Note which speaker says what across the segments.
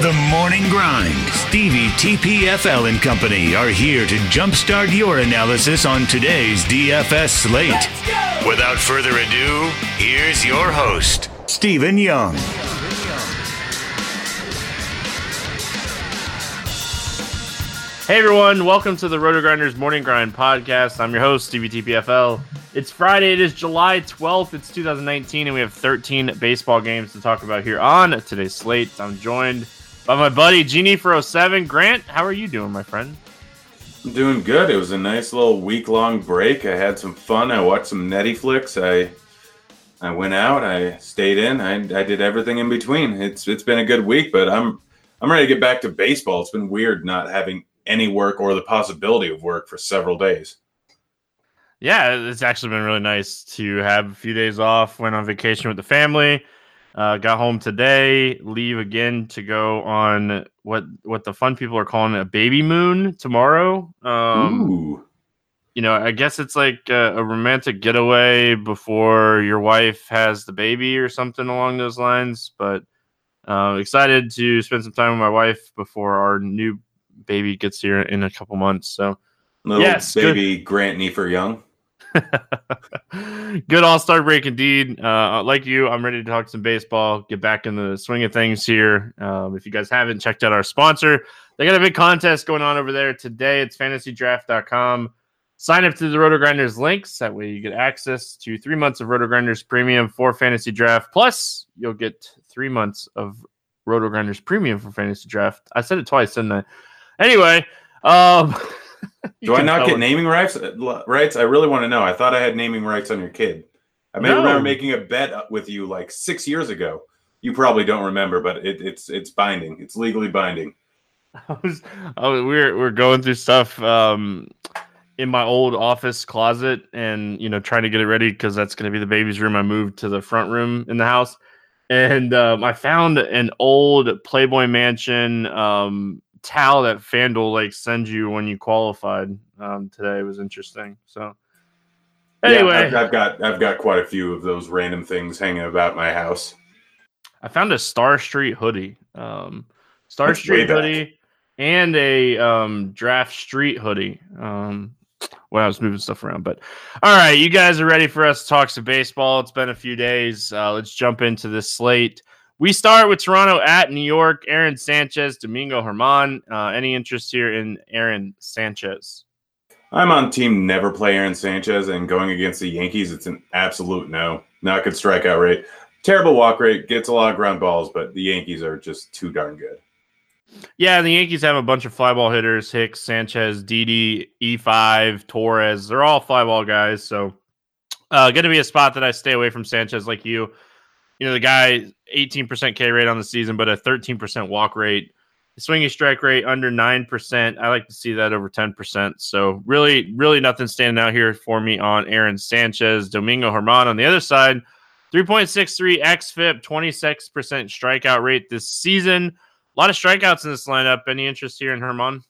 Speaker 1: The Morning Grind. Stevie TPFL and company are here to jumpstart your analysis on today's DFS slate. Without further ado, here's your host, Stephen Young.
Speaker 2: Hey everyone, welcome to the Roto Grinders Morning Grind podcast. I'm your host, Stevie TPFL. It's Friday, it is July 12th, it's 2019, and we have 13 baseball games to talk about here on today's slate. I'm joined by my buddy Genie for 07. Grant, how are you doing, my friend?
Speaker 3: I'm doing good. It was a nice little week long break. I had some fun. I watched some Netflix. I I went out. I stayed in. I, I did everything in between. It's it's been a good week, but I'm I'm ready to get back to baseball. It's been weird not having any work or the possibility of work for several days.
Speaker 2: Yeah, it's actually been really nice to have a few days off. Went on vacation with the family. Uh, got home today. Leave again to go on what what the fun people are calling a baby moon tomorrow. Um,
Speaker 3: Ooh.
Speaker 2: you know, I guess it's like a, a romantic getaway before your wife has the baby or something along those lines. But uh, excited to spend some time with my wife before our new baby gets here in a couple months. So
Speaker 3: Little
Speaker 2: Yes, good.
Speaker 3: baby Grant Nefer Young.
Speaker 2: good all star break indeed. Uh, like you, I'm ready to talk some baseball, get back in the swing of things here. Um, if you guys haven't checked out our sponsor, they got a big contest going on over there today. It's fantasydraft.com. Sign up to the Roto Grinders links. That way you get access to three months of Roto Grinders premium for fantasy draft. Plus, you'll get three months of Roto Grinders premium for fantasy draft. I said it twice, didn't I? Anyway, um,
Speaker 3: Do I not get
Speaker 2: it-
Speaker 3: naming rights? uh, Rights? I really want to know. I thought I had naming rights on your kid. I may
Speaker 2: No.
Speaker 3: remember making a bet with you like six years ago. You probably don't remember, but it, it's it's binding. It's legally binding.
Speaker 2: I was, I was we're we're going through stuff um in my old office closet and you know trying to get it ready because that's going to be the baby's room. I moved to the front room in the house, and um, I found an old Playboy Mansion um towel that FanDuel like sends you when you qualified. Um, today was interesting. So
Speaker 3: Yeah,
Speaker 2: anyway,
Speaker 3: I've, I've got I've got quite a few of those random things hanging about my house.
Speaker 2: I found a Star Street hoodie. Um, Star
Speaker 3: That's
Speaker 2: Street hoodie and a um, Draft Street hoodie. Um, when I was moving stuff around, but all right, you guys are ready for us to talk some baseball. It's been a few days. Uh, let's jump into this slate. We start with Toronto at New York. Aaron Sanchez, Domingo Germán. Uh, any interest here in Aaron Sanchez?
Speaker 3: I'm on team never play Aaron Sanchez, and going against the Yankees, it's an absolute no. Not good strikeout rate. Terrible walk rate, gets a lot of ground balls, but the Yankees are just too darn good.
Speaker 2: Yeah, the Yankees have a bunch of fly ball hitters: Hicks, Sanchez, Didi, E5, Torres. They're all fly ball guys. So, uh, going to be a spot that I stay away from Sanchez, like you. You know, the guy 18% K rate on the season, but a 13% walk rate. Swinging strike rate under 9%. I like to see that over 10%. So, really, really nothing standing out here for me on Aaron Sanchez. Domingo Germán on the other side, 3.63 XFIP, 26% strikeout rate this season. A lot of strikeouts in this lineup. Any interest here in Germán?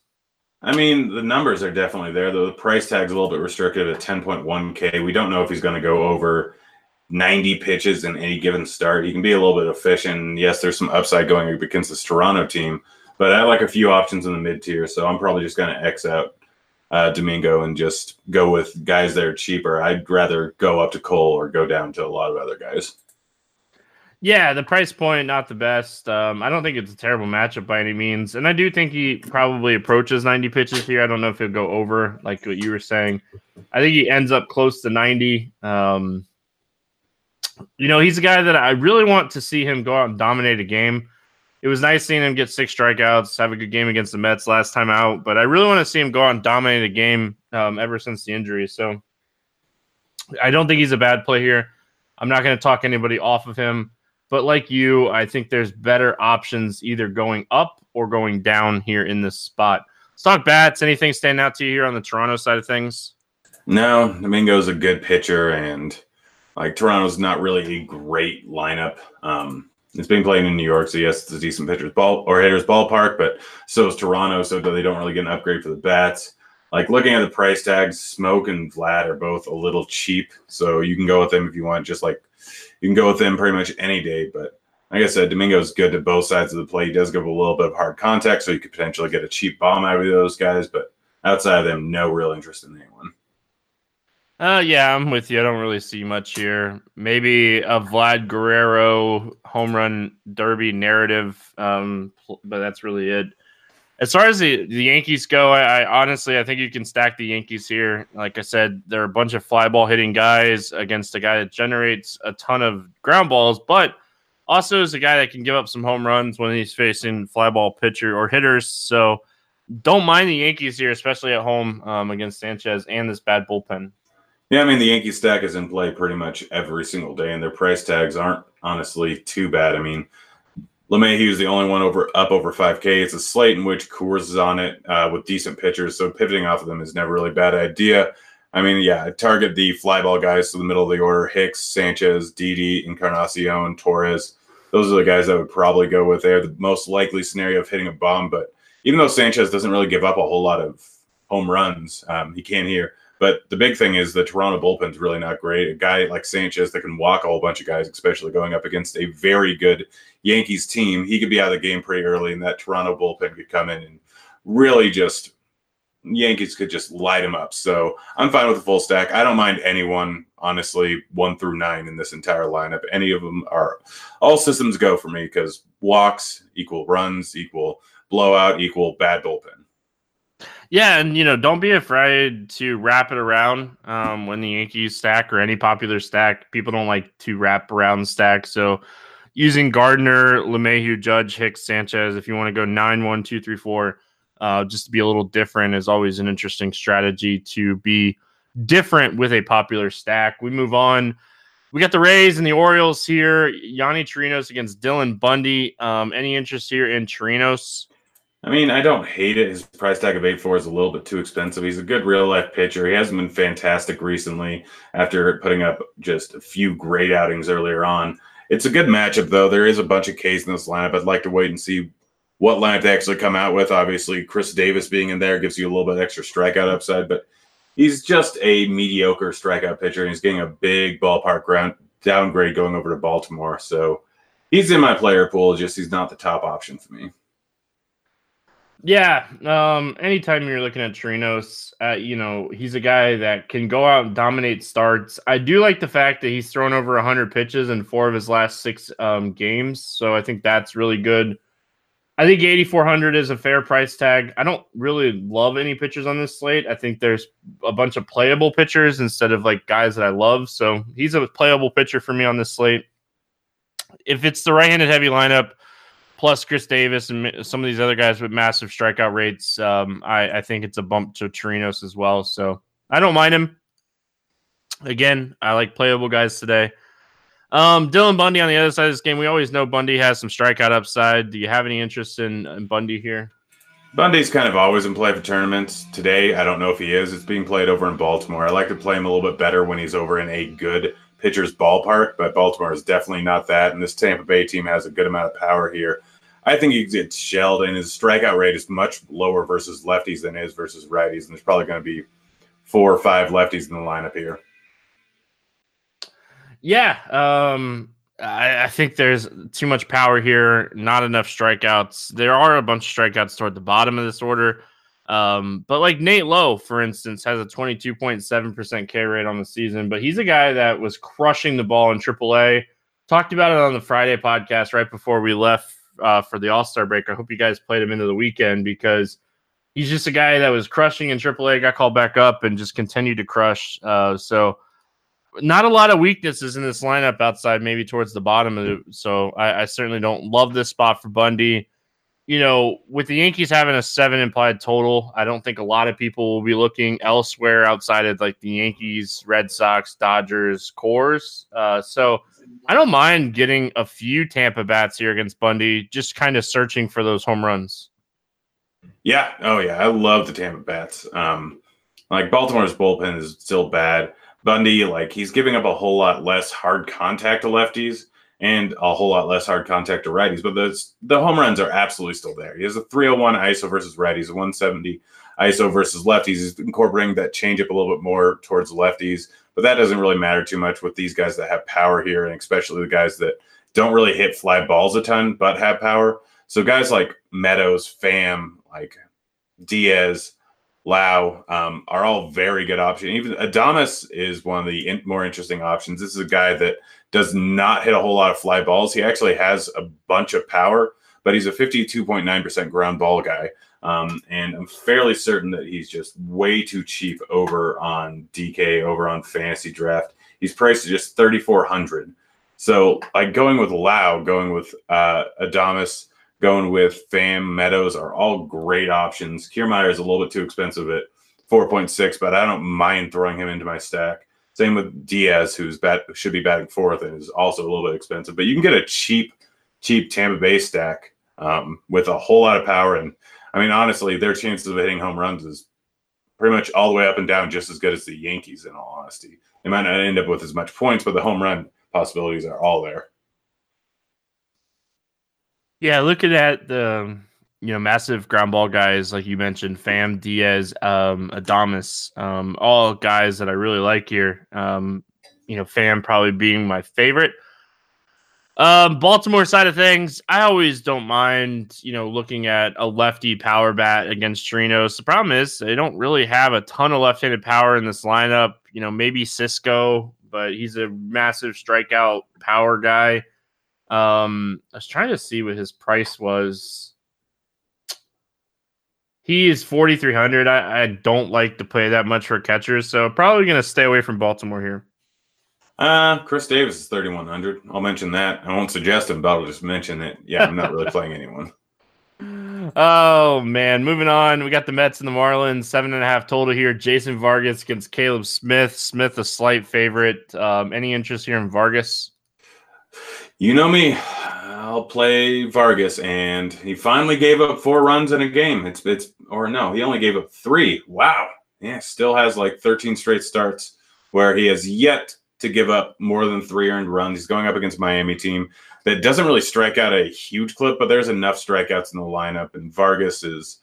Speaker 3: I mean, the numbers are definitely there, though the price tag's a little bit restricted at 10.1K. We don't know if he's going to go over 90 pitches in any given start. He can be a little bit efficient. Yes, there's some upside going against this Toronto team, but I like a few options in the mid tier. So I'm probably just going to X out uh, Domingo and just go with guys that are cheaper. I'd rather go up to Cole or go down to a lot of other guys.
Speaker 2: Yeah, the price point not the best. Um, I don't think it's a terrible matchup by any means, and I do think he probably approaches 90 pitches here. I don't know if he'll go over like what you were saying. I think he ends up close to 90. Um, you know, he's a guy that I really want to see him go out and dominate a game. It was nice seeing him get six strikeouts, have a good game against the Mets last time out, but I really want to see him go out and dominate a game um, ever since the injury. So I don't think he's a bad play here. I'm not going to talk anybody off of him, but like you, I think there's better options either going up or going down here in this spot. Let's talk bats. Anything stand out to you here on the Toronto side of things?
Speaker 3: No, Domingo's a good pitcher and like Toronto's not really a great lineup. Um, it's been playing in New York, so yes, it's a decent pitcher's ball or hitter's ballpark, but so is Toronto, so they don't really get an upgrade for the bats. Like looking at the price tags, Smoke and Vlad are both a little cheap, so you can go with them if you want. Just like you can go with them pretty much any day. But like I said, Domingo's good to both sides of the play. He does give a little bit of hard contact, so you could potentially get a cheap bomb out of those guys. But outside of them, no real interest in anyone.
Speaker 2: Uh, yeah, I'm with you. I don't really see much here. Maybe a Vlad Guerrero home run derby narrative, um, but that's really it. As far as the, the Yankees go, I, I, honestly I think you can stack the Yankees here. Like I said, they're a bunch of fly ball hitting guys against a guy that generates a ton of ground balls, but also is a guy that can give up some home runs when he's facing fly ball pitcher or hitters. So don't mind the Yankees here, especially at home um, against Sanchez and this bad bullpen.
Speaker 3: Yeah, I mean the Yankee stack is in play pretty much every single day, and their price tags aren't honestly too bad. I mean, LeMahieu is the only one over up over 5K. It's a slate in which Coors is on it uh, with decent pitchers, so pivoting off of them is never really a bad idea. I mean, yeah, target the flyball guys to the middle of the order: Hicks, Sanchez, Didi, Encarnacion, Torres. Those are the guys that would probably go with there. The most likely scenario of hitting a bomb, but even though Sanchez doesn't really give up a whole lot of home runs, um, he can here. But the big thing is the Toronto bullpen's really not great. A guy like Sanchez that can walk a whole bunch of guys, especially going up against a very good Yankees team, he could be out of the game pretty early, and that Toronto bullpen could come in and really just Yankees could just light him up. So I'm fine with the full stack. I don't mind anyone, honestly, one through nine in this entire lineup. Any of them are all systems go for me because walks equal runs equal blowout equal bad bullpen.
Speaker 2: Yeah, and you know, don't be afraid to wrap it around um, when the Yankees stack or any popular stack. People don't like to wrap around stack, so using Gardner, LeMahieu, Judge, Hicks, Sanchez. If you want to go nine, one, two, three, four, uh, just to be a little different is always an interesting strategy to be different with a popular stack. We move on. We got the Rays and the Orioles here. Yonny Chirinos against Dylan Bundy. Um, any interest here in Chirinos?
Speaker 3: I mean, I don't hate it. His price tag of eight four is a little bit too expensive. He's a good real life pitcher. He hasn't been fantastic recently after putting up just a few great outings earlier on. It's a good matchup, though. There is a bunch of Ks in this lineup. I'd like to wait and see what lineup they actually come out with. Obviously, Chris Davis being in there gives you a little bit extra strikeout upside, but he's just a mediocre strikeout pitcher, and he's getting a big ballpark ground downgrade going over to Baltimore. So he's in my player pool. Just he's not the top option for me.
Speaker 2: Yeah. Um, anytime you're looking at Chirinos, uh, you know, he's a guy that can go out and dominate starts. I do like the fact that he's thrown over 100 pitches in four of his last six um, games. So I think that's really good. I think 8,400 is a fair price tag. I don't really love any pitchers on this slate. I think there's a bunch of playable pitchers instead of like guys that I love. So he's a playable pitcher for me on this slate. If it's the right handed heavy lineup, plus Chris Davis and some of these other guys with massive strikeout rates, um, I, I, think it's a bump to Chirinos as well. So I don't mind him. Again, I like playable guys today. Um, Dylan Bundy on the other side of this game. We always know Bundy has some strikeout upside. Do you have any interest in, in Bundy here?
Speaker 3: Bundy's kind of always in play for tournaments. Today, I don't know if he is. It's being played over in Baltimore. I like to play him a little bit better when he's over in a good pitcher's ballpark, but Baltimore is definitely not that. And this Tampa Bay team has a good amount of power here. I think he gets shelled, and his strikeout rate is much lower versus lefties than is versus righties. And there's probably going to be four or five lefties in the lineup here.
Speaker 2: Yeah, um, I, I, think there's too much power here, not enough strikeouts. There are a bunch of strikeouts toward the bottom of this order. Um, but like Nate Lowe, for instance, has a 22.7% K rate on the season, but he's a guy that was crushing the ball in AAA. Talked about it on the Friday podcast right before we left uh, for the All Star break. I hope you guys played him into the weekend because he's just a guy that was crushing in AAA, got called back up, and just continued to crush. Uh, so not a lot of weaknesses in this lineup outside maybe towards the bottom of it. So I, I, certainly don't love this spot for Bundy. You know, with the Yankees having a seven implied total, I don't think a lot of people will be looking elsewhere outside of like the Yankees, Red Sox, Dodgers, Coors. Uh, so I don't mind getting a few Tampa bats here against Bundy, just kind of searching for those home runs.
Speaker 3: Yeah. Oh, yeah. I love the Tampa bats. Um, like Baltimore's bullpen is still bad. Bundy, like he's giving up a whole lot less hard contact to lefties and a whole lot less hard contact to righties, but the the home runs are absolutely still there. He has a 301 ISO versus righties, a 170 ISO versus lefties. He's incorporating that changeup a little bit more towards lefties, but that doesn't really matter too much with these guys that have power here, and especially the guys that don't really hit fly balls a ton but have power. So guys like Meadows, Pham, like Diaz, Lowe um, are all very good options. Even Adames is one of the in- more interesting options. This is a guy that does not hit a whole lot of fly balls. He actually has a bunch of power, but he's a 52.9% ground ball guy. Um, and I'm fairly certain that he's just way too cheap over on DK, over on fantasy draft. He's priced at just 3,400. So, like going with Lowe, going with uh, Adames, going with Pham, Meadows are all great options. Kiermaier is a little bit too expensive at 4.6, but I don't mind throwing him into my stack. Same with Diaz, who's bat, should be batting fourth and is also a little bit expensive. But you can get a cheap, cheap Tampa Bay stack um, with a whole lot of power. And I mean, honestly, their chances of hitting home runs is pretty much all the way up and down, just as good as the Yankees. In all honesty, they might not end up with as much points, but the home run possibilities are all there.
Speaker 2: Yeah, looking at the you know massive ground ball guys like you mentioned, Pham Diaz, um, Adames, um, all guys that I really like here. Um, you know, Pham probably being my favorite. Um, Baltimore side of things, I always don't mind, you know, looking at a lefty power bat against Chirinos. The problem is they don't really have a ton of left-handed power in this lineup. You know, maybe Sisco, but he's a massive strikeout power guy. Um, I was trying to see what his price was. He is 4,300. I, I don't like to play that much for catchers, so probably going to stay away from Baltimore here.
Speaker 3: Uh, Chris Davis is 3,100. I'll mention that. I won't suggest him, but I'll just mention it. Yeah, I'm not really playing anyone.
Speaker 2: Oh man, moving on. We got the Mets and the Marlins, seven and a half total here. Jason Vargas against Caleb Smith. Smith a slight favorite. Um, any interest here in Vargas?
Speaker 3: You know me. I'll play Vargas, and he finally gave up four runs in a game. It's it's or no, he only gave up three. Wow. Yeah, still has like 13 straight starts where he has yet to give up more than three earned runs. He's going up against Miami team that doesn't really strike out a huge clip, but there's enough strikeouts in the lineup, and Vargas is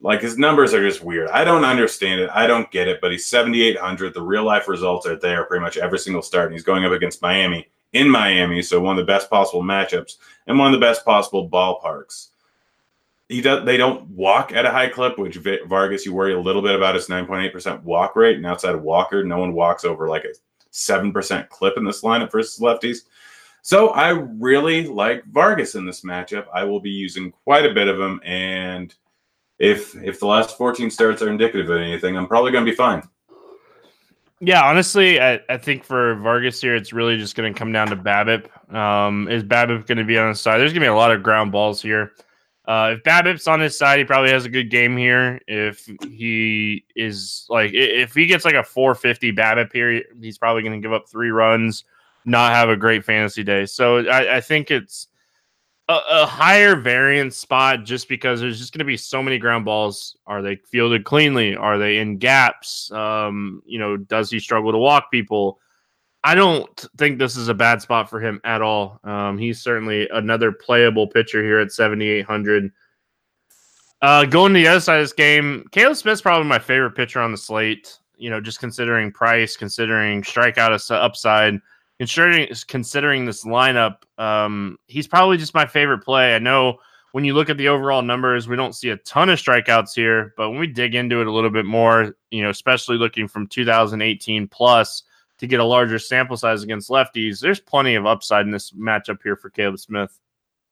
Speaker 3: like his numbers are just weird. I don't understand it. I don't get it, but he's 7,800. The real life results are there pretty much every single start, and he's going up against Miami in Miami, so one of the best possible matchups and one of the best possible ballparks. He does. They don't walk at a high clip, which Vargas you worry a little bit about his 9.8% walk rate. And outside of Walker, no one walks over like a seven percent clip in this lineup versus lefties. So I really like Vargas in this matchup. I will be using quite a bit of him, and if if the last 14 starts are indicative of anything, I'm probably going to be fine.
Speaker 2: Yeah, honestly, I, I think for Vargas here, it's really just going to come down to BABIP. Um, is BABIP going to be on his side? There's going to be a lot of ground balls here. Uh, if BABIP's on his side, he probably has a good game here. If he is like, if he gets like a 450 Babbitt period, he's probably going to give up three runs. not have a great fantasy day. So I, I think it's a, a, higher variance spot just because there's just going to be so many ground balls. Are they fielded cleanly? Are they in gaps? Um, you know, does he struggle to walk people? I don't think this is a bad spot for him at all. Um, he's certainly another playable pitcher here at 7,800. Uh, going to the other side of this game, Caleb Smith's probably my favorite pitcher on the slate. You know, just considering price, considering strikeout upside considering considering this lineup, um, he's probably just my favorite play. I know when you look at the overall numbers, we don't see a ton of strikeouts here, but when we dig into it a little bit more, you know, especially looking from 2018 plus to get a larger sample size against lefties, there's plenty of upside in this matchup here for Caleb Smith.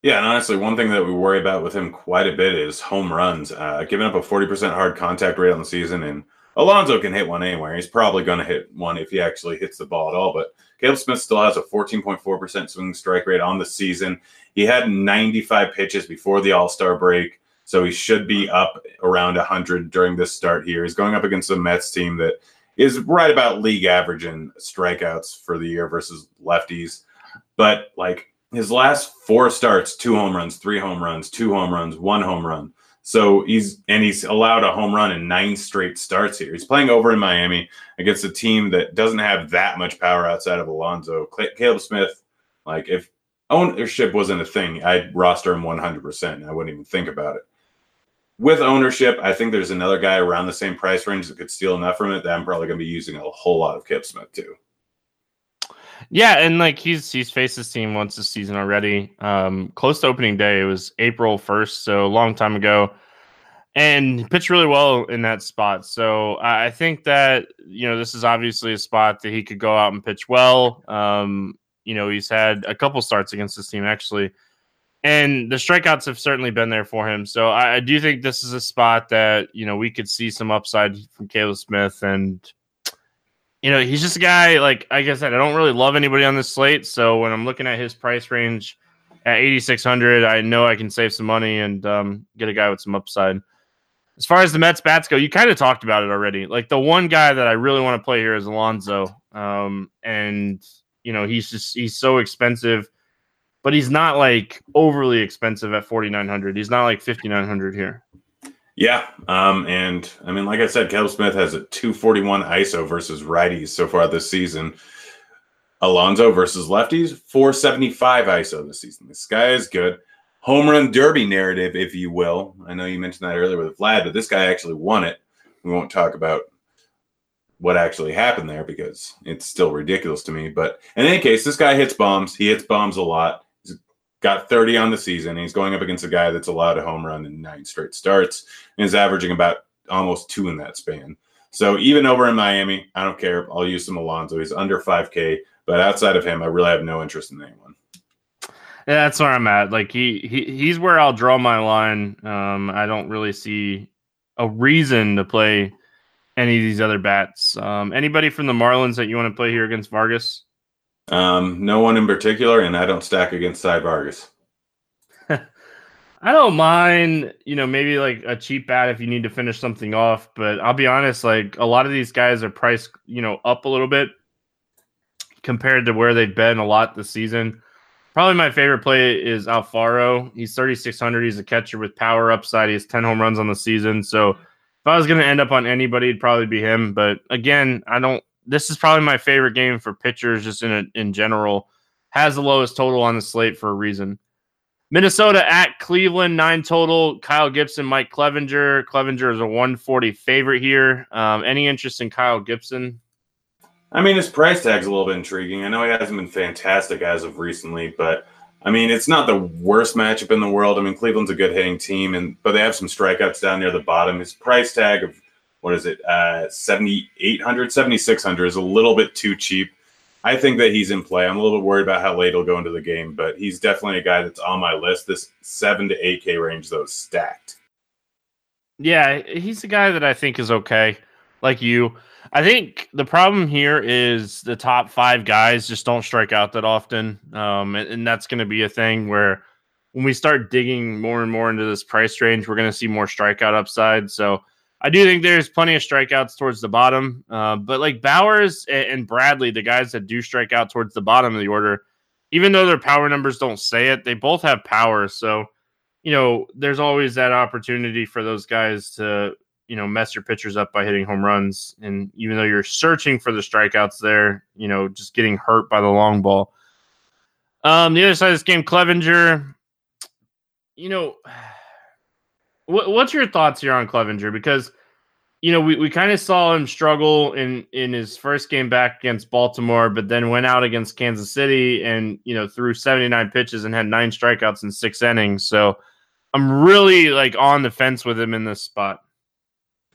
Speaker 3: Yeah, and honestly, one thing that we worry about with him quite a bit is home runs. Uh, giving up a 40% hard contact rate on the season, and Alonso can hit one anywhere. He's probably going to hit one if he actually hits the ball at all. But Caleb Smith still has a 14.4% swing strike rate on the season. He had 95 pitches before the All Star break, so he should be up around 100 during this start here. He's going up against a Mets team that is right about league average in strikeouts for the year versus lefties. But like his last four starts, two home runs, three home runs, two home runs, one home run. So he's and he's allowed a home run in nine straight starts here. He's playing over in Miami against a team that doesn't have that much power outside of Alonso. Caleb Smith, like if ownership wasn't a thing, I'd roster him 100%. I wouldn't even think about it. With ownership, I think there's another guy around the same price range that could steal enough from it that I'm probably going to be using a whole lot of Kip Smith too.
Speaker 2: Yeah, and like he's he's faced this team once this season already. Um, close to opening day, it was April first, so a long time ago, and he pitched really well in that spot. So I think that you know this is obviously a spot that he could go out and pitch well. Um, you know, he's had a couple starts against this team actually, and the strikeouts have certainly been there for him. So I, I do think this is a spot that you know we could see some upside from Caleb Smith and you know, he's just a guy, like, like I said, I don't really love anybody on this slate. So when I'm looking at his price range at 8,600, I know I can save some money and um, get a guy with some upside. As far as the Mets bats go, you kind of talked about it already. Like the one guy that I really want to play here is Alonso. Um, and, you know, he's just, he's so expensive, but he's not like overly expensive at 4,900. He's not like 5,900 here.
Speaker 3: Yeah, um, and I mean, like I said, Caleb Smith has a 241 ISO versus righties so far this season. Alonso versus lefties, 475 ISO this season. This guy is good. Home run derby narrative, if you will. I know you mentioned that earlier with Vlad, but this guy actually won it. We won't talk about what actually happened there because it's still ridiculous to me. But in any case, this guy hits bombs. He hits bombs a lot got 30 on the season. He's going up against a guy that's allowed a home run in nine straight starts and is averaging about almost two in that span. So even over in Miami, I don't care. I'll use some Alonso. He's under 5K, but outside of him, I really have no interest in anyone.
Speaker 2: Yeah, that's where I'm at. Like he, he he's where I'll draw my line. Um, I don't really see a reason to play any of these other bats. Um, anybody from the Marlins that you want to play here against Vargas?
Speaker 3: Um, no one in particular, and I don't stack against Cy Vargas.
Speaker 2: I don't mind, you know, maybe like a cheap bat if you need to finish something off. But I'll be honest, like a lot of these guys are priced, you know, up a little bit compared to where they've been a lot this season. Probably my favorite play is Alfaro. He's 3,600. He's a catcher with power upside. He has 10 home runs on the season. So if I was going to end up on anybody, it'd probably be him. But again, I don't this is probably my favorite game for pitchers just in a, in general. Has the lowest total on the slate for a reason. Minnesota at Cleveland, nine total. Kyle Gibson, Mike Clevinger. Clevinger is a 140 favorite here. Um, any interest in Kyle Gibson?
Speaker 3: I mean, his price tag's a little bit intriguing. I know he hasn't been fantastic as of recently, but I mean, it's not the worst matchup in the world. I mean, Cleveland's a good hitting team, and but they have some strikeouts down near the bottom. His price tag of what is it, uh, 7,800, 7,600 is a little bit too cheap. I think that he's in play. I'm a little bit worried about how late he'll go into the game, but he's definitely a guy that's on my list. This seven to eight K range, though, stacked.
Speaker 2: Yeah, he's a guy that I think is okay. Like you, I think the problem here is the top five guys just don't strike out that often, um, and, and that's going to be a thing where when we start digging more and more into this price range, we're going to see more strikeout upside. So I do think there's plenty of strikeouts towards the bottom, uh, but like Bowers and Bradley, the guys that do strike out towards the bottom of the order, even though their power numbers don't say it, they both have power. So, you know, there's always that opportunity for those guys to, you know, mess your pitchers up by hitting home runs. And even though you're searching for the strikeouts there, you know, just getting hurt by the long ball. Um, the other side of this game, Clevinger, you know, what, what's your thoughts here on Clevinger? Because you know, we, we kind of saw him struggle in in his first game back against Baltimore, but then went out against Kansas City and you know threw 79 pitches and had nine strikeouts in six innings. So I'm really like on the fence with him in this spot.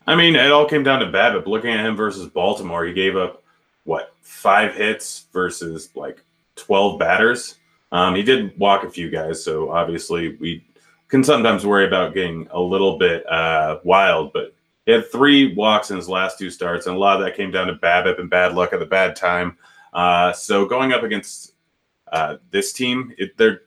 Speaker 3: I mean, it all came down to BABIP. Looking at him versus Baltimore, he gave up what five hits versus like 12 batters. Um, he did walk a few guys, so obviously we can sometimes worry about getting a little bit uh, wild, but he had three walks in his last two starts, and a lot of that came down to BABIP and bad luck at the bad time. Uh, so going up against uh, this team, it, they're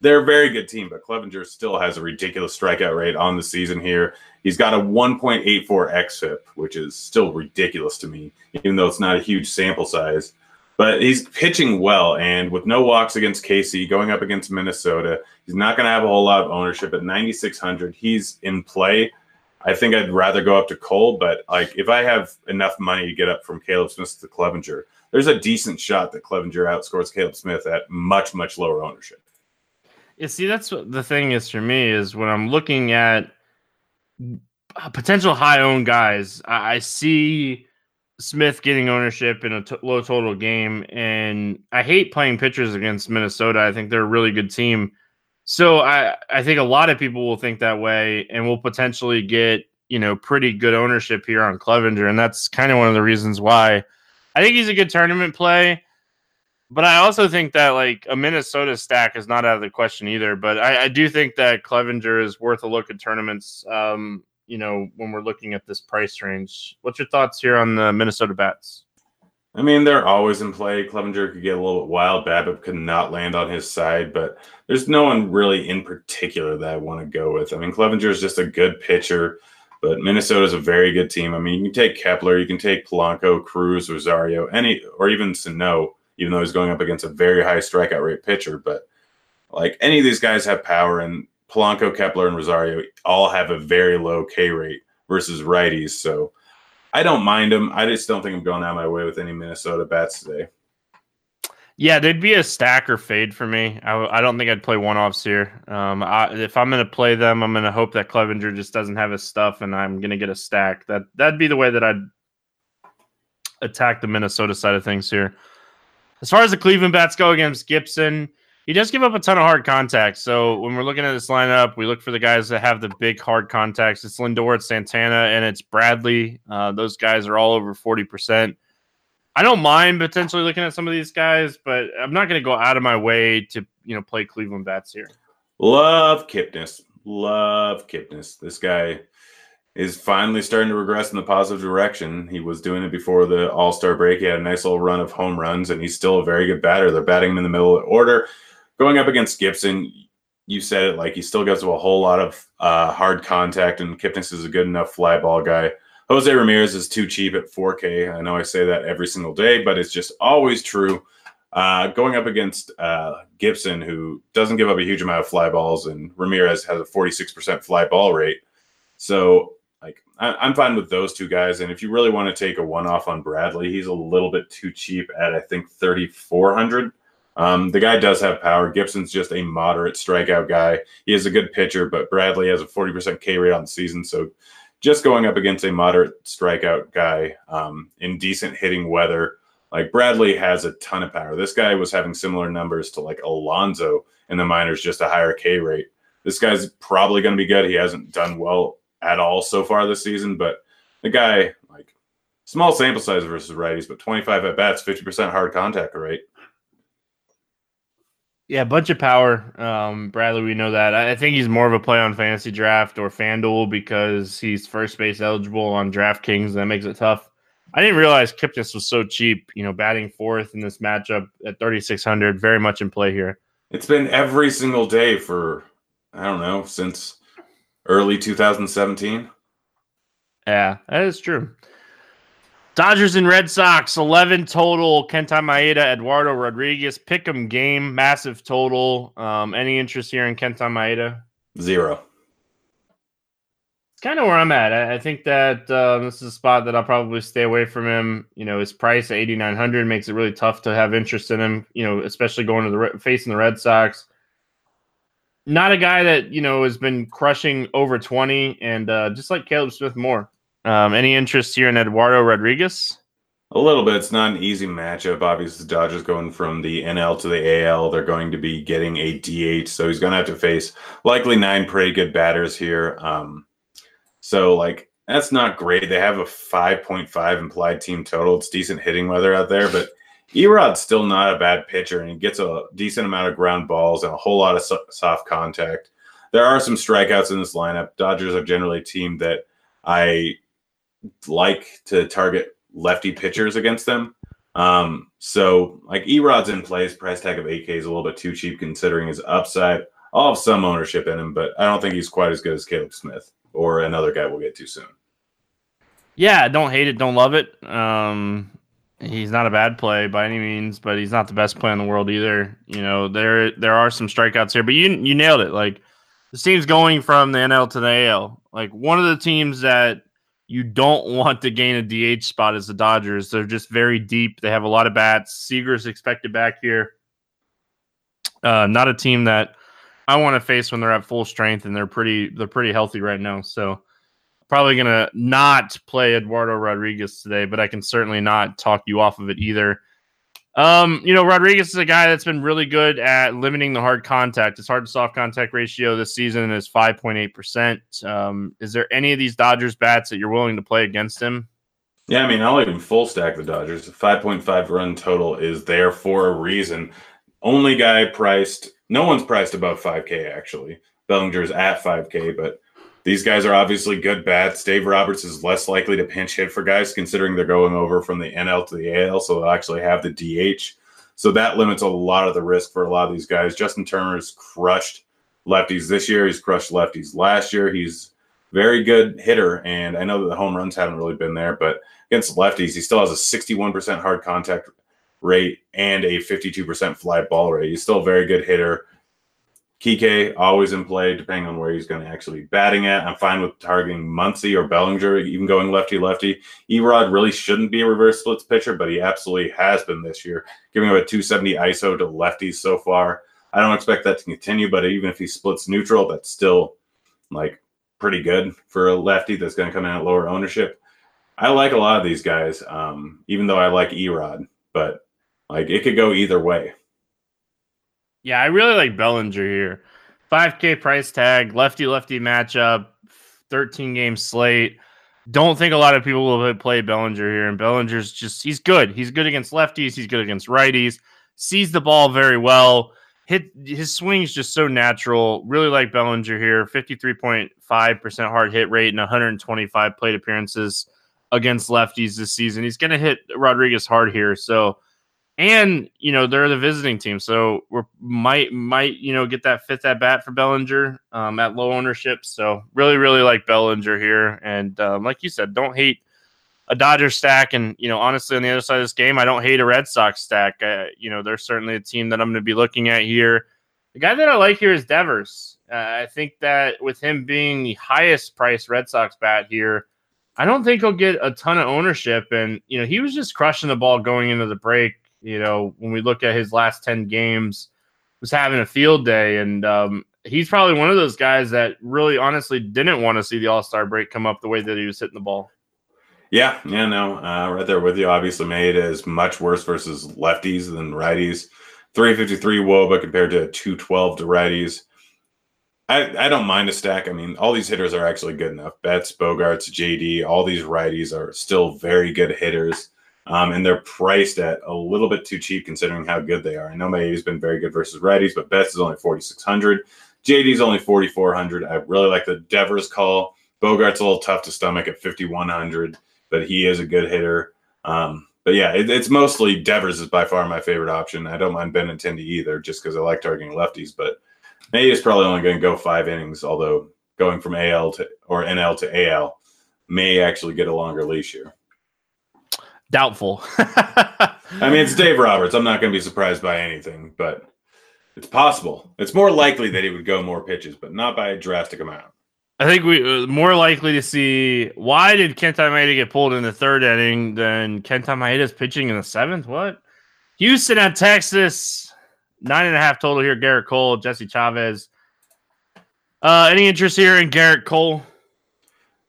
Speaker 3: they're a very good team, but Clevinger still has a ridiculous strikeout rate on the season here. He's got a 1.84 xFIP, which is still ridiculous to me, even though it's not a huge sample size. But he's pitching well, and with no walks against KC, going up against Minnesota, he's not going to have a whole lot of ownership at 9,600. He's in play. I think I'd rather go up to Cole, but like if I have enough money to get up from Caleb Smith to Clevinger, there's a decent shot that Clevinger outscores Caleb Smith at much much lower ownership.
Speaker 2: Yeah, see, that's what the thing is for me is when I'm looking at uh, potential high owned guys, I see Smith getting ownership in a t- low total game, and I hate playing pitchers against Minnesota. I think they're a really good team. So I, I think a lot of people will think that way and will potentially get, you know, pretty good ownership here on Clevinger. And that's kind of one of the reasons why I think he's a good tournament play. But I also think that like a Minnesota stack is not out of the question either. But I, I do think that Clevinger is worth a look at tournaments. Um, you know, when we're looking at this price range. What's your thoughts here on the Minnesota bats?
Speaker 3: I mean, they're always in play. Clevinger could get a little bit wild. BABIP could not land on his side, but there's no one really in particular that I want to go with. I mean, Clevinger is just a good pitcher, but Minnesota is a very good team. I mean, you can take Kepler, you can take Polanco, Cruz, Rosario, any, or even Sano, even though he's going up against a very high strikeout rate pitcher. But like any of these guys have power, and Polanco, Kepler, and Rosario all have a very low K rate versus righties. So I don't mind them. I just don't think I'm going out of my way with any Minnesota bats today.
Speaker 2: Yeah, they'd be a stack or fade for me. I, I don't think I'd play one offs here. Um, I, if I'm going to play them, I'm going to hope that Clevinger just doesn't have his stuff, and I'm going to get a stack. That that'd be the way that I'd attack the Minnesota side of things here. As far as the Cleveland bats go against Gibson, he does give up a ton of hard contacts. So when we're looking at this lineup, we look for the guys that have the big hard contacts. It's Lindor, it's Santana, and it's Bradley. Uh, those guys are all over 40%. I don't mind potentially looking at some of these guys, but I'm not going to go out of my way to, you know, play Cleveland bats here.
Speaker 3: Love Kipnis. Love Kipnis. This guy is finally starting to regress in the positive direction. He was doing it before the All Star break. He had a nice little run of home runs, and he's still a very good batter. They're batting him in the middle of the order going up against Gibson, you said it like he still gets a whole lot of uh, hard contact, and Kipnis is a good enough fly ball guy. Jose Ramirez is too cheap at 4K. I know I say that every single day, but it's just always true. Uh, going up against uh, Gibson, who doesn't give up a huge amount of fly balls, and Ramirez has a 46% fly ball rate. So, like, I, am fine with those two guys. And if you really want to take a one off on Bradley, he's a little bit too cheap at, I think, 3,400. Um, the guy does have power. Gibson's just a moderate strikeout guy. He is a good pitcher, but Bradley has a 40% K rate on the season. So just going up against a moderate strikeout guy um, in decent hitting weather, like Bradley has a ton of power. This guy was having similar numbers to like Alonso in the minors, just a higher K rate. This guy's probably going to be good. He hasn't done well at all so far this season, but the guy, like, small sample size versus righties, but 25 at bats, 50% hard contact rate.
Speaker 2: Yeah, bunch of power. Um, Bradley, we know that. I think he's more of a play on fantasy draft or FanDuel because he's first base eligible on DraftKings. That makes it tough. I didn't realize Kipnis was so cheap. You know, batting fourth in this matchup at 3,600, very much in play here.
Speaker 3: It's been every single day for, I don't know, since early 2017.
Speaker 2: Yeah, that is true. Dodgers and Red Sox, 11 total. Kenta Maeda, Eduardo Rodriguez, pick 'em game, massive total. Um, any interest here in Kenta Maeda?
Speaker 3: Zero.
Speaker 2: It's kind of where I'm at. I, I think that uh, this is a spot that I'll probably stay away from him. You know, his price at 8,900 makes it really tough to have interest in him, you know, especially going to the facing the Red Sox. Not a guy that, you know, has been crushing over 20 and uh, just like Caleb Smith more. Um, any interest here in Eduardo Rodriguez?
Speaker 3: A little bit. It's not an easy matchup. Obviously, the Dodgers going from the NL to the AL. They're going to be getting a DH, so he's going to have to face likely nine pretty good batters here. Um, so, like, that's not great. They have a 5.5 implied team total. It's decent hitting weather out there, but Erod's still not a bad pitcher, and he gets a decent amount of ground balls and a whole lot of soft contact. There are some strikeouts in this lineup. Dodgers are generally a team that I like to target lefty pitchers against them. Um, so like Erod's in place, price tag of 8K is a little bit too cheap considering his upside. I'll have some ownership in him, but I don't think he's quite as good as Caleb Smith or another guy we'll get to soon.
Speaker 2: Yeah, don't hate it, don't love it. Um, he's not a bad play by any means, but he's not the best play in the world either. You know, there there are some strikeouts here, but you you nailed it. Like this team's going from the NL to the AL. Like one of the teams that you don't want to gain a DH spot as the Dodgers. They're just very deep. They have a lot of bats. Seager's expected back here. Uh, not a team that I want to face when they're at full strength and they're pretty they're pretty healthy right now. So probably gonna not play Eduardo Rodriguez today, but I can certainly not talk you off of it either. Um, you know, Rodriguez is a guy that's been really good at limiting the hard contact. His hard to soft contact ratio this season is 5.8%. Um, is there any of these Dodgers bats that you're willing to play against him?
Speaker 3: Yeah, I mean, I'll even full stack the Dodgers. 5.5 run total is there for a reason. Only guy priced, no one's priced above 5K, actually. Bellinger's at 5K, but these guys are obviously good bats. Dave Roberts is less likely to pinch hit for guys, considering they're going over from the NL to the AL, so they'll actually have the DH. So that limits a lot of the risk for a lot of these guys. Justin Turner's crushed lefties this year. He's crushed lefties last year. He's very good hitter, and I know that the home runs haven't really been there, but against lefties, he still has a 61% hard contact rate and a 52% fly ball rate. He's still a very good hitter. Kike always in play, depending on where he's going to actually be batting at. I'm fine with targeting Muncy or Bellinger, even going lefty lefty. Erod really shouldn't be a reverse splits pitcher, but he absolutely has been this year, giving him a 270 ISO to lefties so far. I don't expect that to continue, but even if he splits neutral, that's still like pretty good for a lefty that's going to come in at lower ownership. I like a lot of these guys, um, even though I like Erod, but like it could go either way.
Speaker 2: Yeah, I really like Bellinger here. 5K price tag, lefty lefty matchup, 13 game slate. Don't think a lot of people will play Bellinger here. And Bellinger's just, he's good. He's good against lefties, he's good against righties, sees the ball very well. Hit his swing is just so natural. Really like Bellinger here. 53.5% hard hit rate and 125 plate appearances against lefties this season. He's going to hit Rodriguez hard here. So, and you know they're the visiting team, so we might might you know get that fifth at bat for Bellinger um, at low ownership. So really really like Bellinger here, and um, like you said, don't hate a Dodger stack. And you know honestly, on the other side of this game, I don't hate a Red Sox stack. Uh, you know they're certainly a team that I'm going to be looking at here. The guy that I like here is Devers. Uh, I think that with him being the highest priced Red Sox bat here. I don't think he'll get a ton of ownership. And, you know, he was just crushing the ball going into the break you know, when we look at his last 10 games, was having a field day. And um, he's probably one of those guys that really honestly didn't want to see the All Star break come up the way that he was hitting the ball.
Speaker 3: Yeah, yeah, no, uh, right there with you. Obviously, made as much worse versus lefties than righties. 353 wOBA compared to 212 to righties. I, I don't mind a stack. I mean, all these hitters are actually good enough. Betts, Bogaerts, JD, all these righties are still very good hitters. Um, and they're priced at a little bit too cheap considering how good they are. I know Mayhe's been very good versus righties, but Betts is only 4,600. JD's only 4,400. I really like the Devers call. Bogart's a little tough to stomach at 5,100, but he is a good hitter. Um, but yeah, it, it's mostly Devers is by far my favorite option. I don't mind Ben Benintendi either, just because I like targeting lefties. But May is probably only going to go five innings, although going from AL to or NL to AL may actually get a longer leash here.
Speaker 2: Doubtful.
Speaker 3: I mean, it's Dave Roberts. I'm not going to be surprised by anything, but it's possible. It's more likely that he would go more pitches, but not by a drastic amount.
Speaker 2: I think we uh, more likely to see why did Kenta Maeda get pulled in the third inning than Kenta Maeda's pitching in the seventh? What? Houston at Texas, nine and a half total here. Gerrit Cole, Jesse Chavez. Uh, any interest here in Gerrit Cole?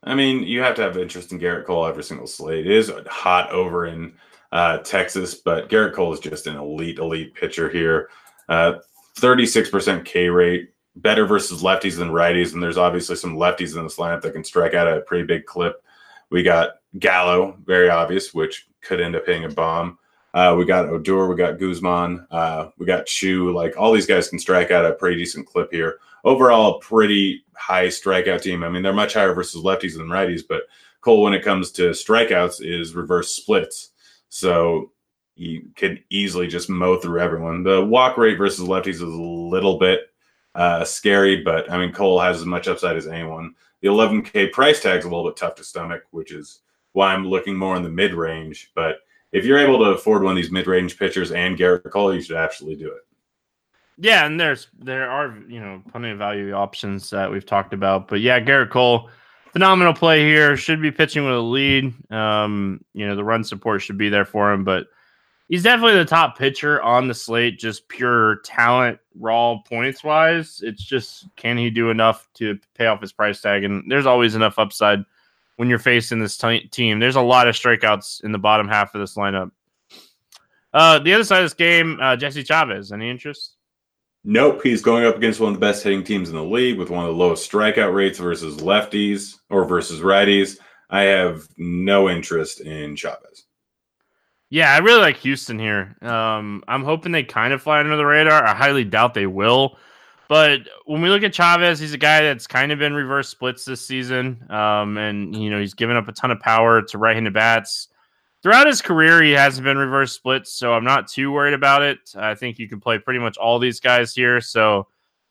Speaker 3: I mean, you have to have interest in Gerrit Cole every single slate. It is hot over in uh, Texas, but Gerrit Cole is just an elite, elite pitcher here. Uh, 36% K rate, better versus lefties than righties. And there's obviously some lefties in this lineup that can strike out at a pretty big clip. We got Gallo, very obvious, which could end up hitting a bomb. Uh, we got Odor, we got Guzman, uh, we got Choo. Like all these guys can strike out a pretty decent clip here. Overall, pretty high strikeout team. I mean, they're much higher versus lefties than righties, but Cole, when it comes to strikeouts, is reverse splits. So you can easily just mow through everyone. The walk rate versus lefties is a little bit uh, scary, but I mean, Cole has as much upside as anyone. The 11K price tag is a little bit tough to stomach, which is why I'm looking more in the mid range. But if you're able to afford one of these mid range pitchers and Gerrit Cole, you should absolutely do it.
Speaker 2: Yeah, and there's there are you know plenty of value options that we've talked about, but yeah, Gerrit Cole, phenomenal play here. Should be pitching with a lead. Um, you know the run support should be there for him, but he's definitely the top pitcher on the slate, just pure talent, raw points wise. It's just can he do enough to pay off his price tag? And there's always enough upside when you're facing this t- team. There's a lot of strikeouts in the bottom half of this lineup. Uh, the other side of this game, uh, Jesse Chavez. Any interest?
Speaker 3: Nope. He's going up against one of the best hitting teams in the league with one of the lowest strikeout rates versus lefties or versus righties. I have no interest in Chavez.
Speaker 2: Yeah, I really like Houston here. Um, I'm hoping they kind of fly under the radar. I highly doubt they will. But when we look at Chavez, he's a guy that's kind of been reverse splits this season. Um, and, you know, he's given up a ton of power to right handed bats. Throughout his career, he hasn't been reverse splits, so I'm not too worried about it. I think you can play pretty much all these guys here. So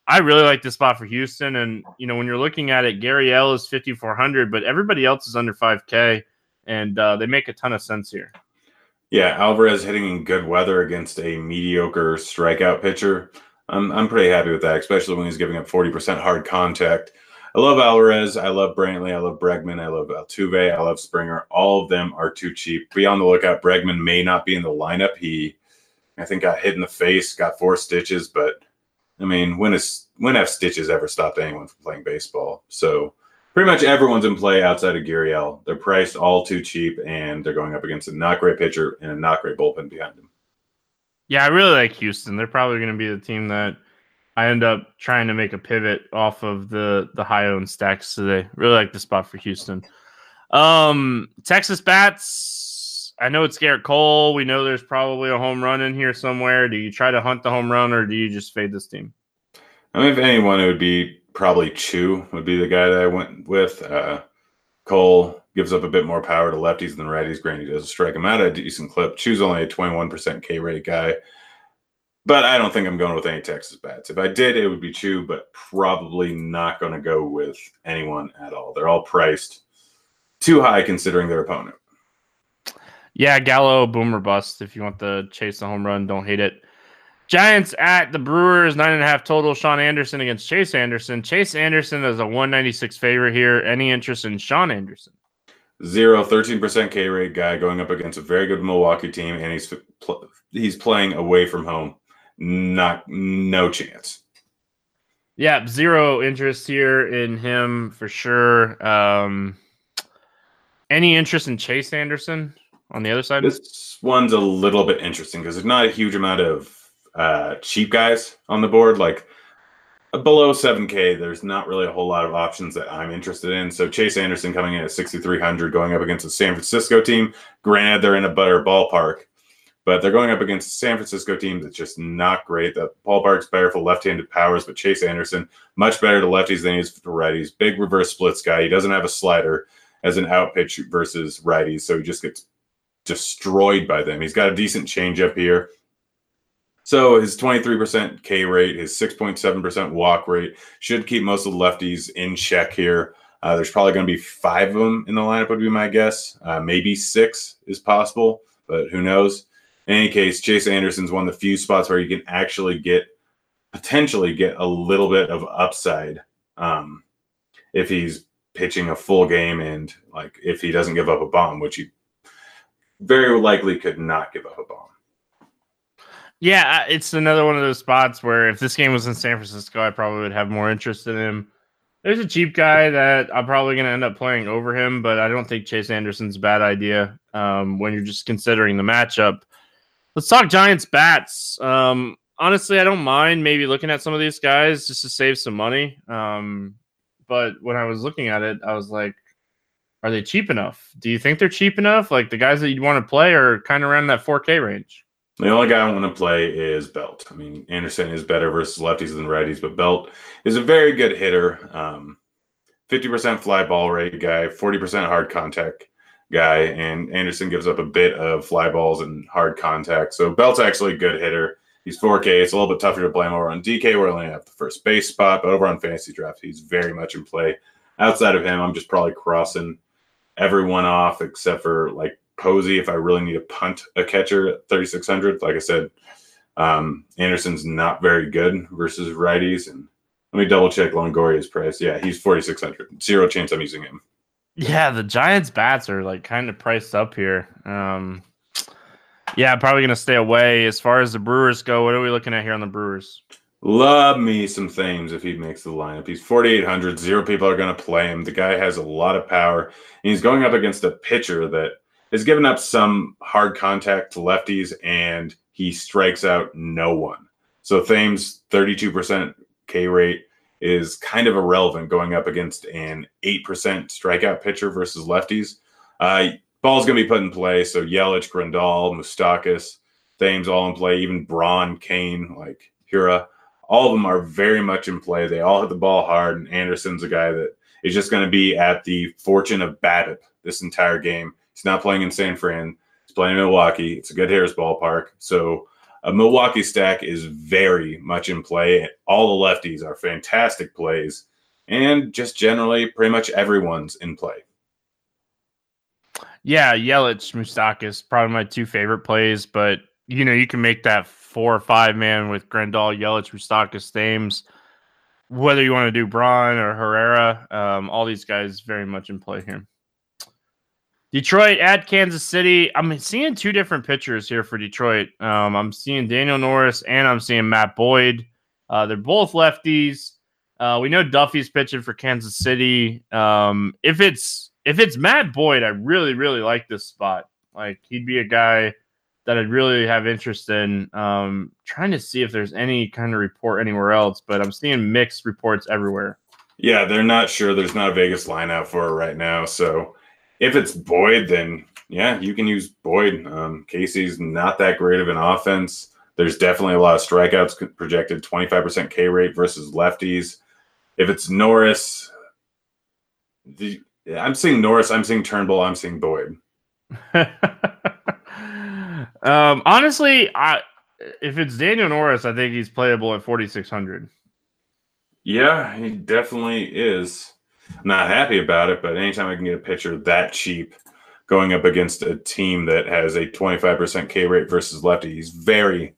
Speaker 2: I really like this spot for Houston. And, you know, when you're looking at it, Gurriel is 5,400, but everybody else is under 5K, and uh, they make a ton of sense here.
Speaker 3: Yeah, Alvarez hitting in good weather against a mediocre strikeout pitcher. I'm I'm pretty happy with that, especially when he's giving up 40% hard contact. I love Alvarez. I love Brantley. I love Bregman. I love Altuve. I love Springer. All of them are too cheap. Be on the lookout. Bregman may not be in the lineup. He, I think, got hit in the face, got four stitches. But I mean, when is when have stitches ever stopped anyone from playing baseball? So pretty much everyone's in play outside of Gurriel. They're priced all too cheap, and they're going up against a not great pitcher and a not great bullpen behind them.
Speaker 2: Yeah, I really like Houston. They're probably going to be the team that I end up trying to make a pivot off of the the high owned stacks today. Really like the spot for Houston. Um, Texas bats. I know it's Gerrit Cole. We know there's probably a home run in here somewhere. Do you try to hunt the home run or do you just fade this team?
Speaker 3: I mean, if anyone, it would be probably Choo would be the guy that I went with. Uh, Cole gives up a bit more power to lefties than righties. Granted, he does strike him out at a decent clip. Choo's only a 21% K rate guy. But I don't think I'm going with any Texas bats. If I did, it would be Choo, but probably not going to go with anyone at all. They're all priced too high considering their opponent.
Speaker 2: Yeah, Gallo, boomer bust. If you want to chase the home run, don't hate it. Giants at the Brewers, nine and a half total. Shaun Anderson against Chase Anderson. Chase Anderson is a 196 favorite here. Any interest in Shaun Anderson?
Speaker 3: Zero, 13% K rate guy going up against a very good Milwaukee team, and he's he's playing away from home. Not no chance.
Speaker 2: Yeah, zero interest here in him for sure. Um, any interest in Chase Anderson on the other side?
Speaker 3: This one's a little bit interesting because there's not a huge amount of uh, cheap guys on the board. Like below 7K, there's not really a whole lot of options that I'm interested in. So Chase Anderson coming in at 6,300, going up against a San Francisco team. Granted, they're in a better ballpark, but they're going up against a San Francisco team that's just not great. The Bark's better for left-handed powers, but Chase Anderson much better to lefties than he is to righties. Big reverse splits guy. He doesn't have a slider as an out pitch versus righties, so he just gets destroyed by them. He's got a decent changeup here. So his 23% K rate, his 6.7% walk rate should keep most of the lefties in check here. Uh, there's probably going to be five of them in the lineup, would be my guess. Uh, maybe six is possible, but who knows? In any case, Chase Anderson's one of the few spots where you can actually get potentially get a little bit of upside um, if he's pitching a full game and like if he doesn't give up a bomb, which he very likely could not give up a bomb.
Speaker 2: Yeah, it's another one of those spots where if this game was in San Francisco, I probably would have more interest in him. There's a cheap guy that I'm probably going to end up playing over him, but I don't think Chase Anderson's a bad idea um, when you're just considering the matchup. Let's talk Giants bats. Um, honestly, I don't mind maybe looking at some of these guys just to save some money. Um, but when I was looking at it, I was like, are they cheap enough? Do you think they're cheap enough? Like the guys that you'd want to play are kind of around that 4K range.
Speaker 3: The only guy I want to play is Belt. I mean, Anderson is better versus lefties than righties, but Belt is a very good hitter. Um, 50% fly ball rate guy, 40% hard contact guy, and Anderson gives up a bit of fly balls and hard contact. So Belt's actually a good hitter. He's 4K. It's a little bit tougher to blame over on DK. We're only at the first base spot, but over on fantasy draft, he's very much in play. Outside of him, I'm just probably crossing everyone off except for like Posey if I really need to punt a catcher at 3,600. Like I said, um, Anderson's not very good versus righties. And let me double check Longoria's price. Yeah, he's 4,600. Zero chance I'm using him.
Speaker 2: Yeah, the Giants bats are like kind of priced up here. Um, yeah, probably to stay away. As far as the Brewers go, what are we looking at here on the Brewers?
Speaker 3: Love me some Thames if he makes the lineup. He's 4,800. Zero people are going to play him. The guy has a lot of power. And he's going up against a pitcher that has given up some hard contact to lefties, and he strikes out no one. So Thames' 32% K rate is kind of irrelevant going up against an 8% strikeout pitcher versus lefties. Uh, ball's going to be put in play. So Yelich, Grandal, Moustakas, Thames all in play. Even Braun, Cain, like Hiura, all of them are very much in play. They all hit the ball hard. And Anderson's a guy that is just going to be at the fortune of BABIP this entire game. He's not playing in San Fran. He's playing in Milwaukee. It's a good Harris ballpark. So a Milwaukee stack is very much in play. All the lefties are fantastic plays. And just generally, pretty much everyone's in play.
Speaker 2: Yeah, Yelich, Moustakas, probably my two favorite plays, but you know, you can make that four or five man with Grandal, Yelich, Moustakas, Thames. Whether you want to do Braun or Hiura, um, all these guys very much in play here. Detroit at Kansas City. I'm seeing two different pitchers here for Detroit. Um, I'm seeing Daniel Norris and I'm seeing Matt Boyd. Uh, they're both lefties. Uh, we know Duffy's pitching for Kansas City. Um, if it's if it's Matt Boyd, I really, really like this spot. Like he'd be a guy that I'd really have interest in. Um, trying to see if there's any kind of report anywhere else, but I'm seeing mixed reports everywhere.
Speaker 3: Yeah, they're not sure. There's not a Vegas lineup for it right now. So if it's Boyd, then yeah, you can use Boyd. Um, KC's not that great of an offense. There's definitely a lot of strikeouts projected, 25% K rate versus lefties. If it's Norris, the I'm seeing Norris. I'm seeing Turnbull. I'm seeing Boyd.
Speaker 2: um, honestly, I if it's Daniel Norris, I think he's playable at 4600.
Speaker 3: Yeah, he definitely is. I'm not happy about it, but anytime I can get a pitcher that cheap going up against a team that has a 25% K rate versus lefty, he's very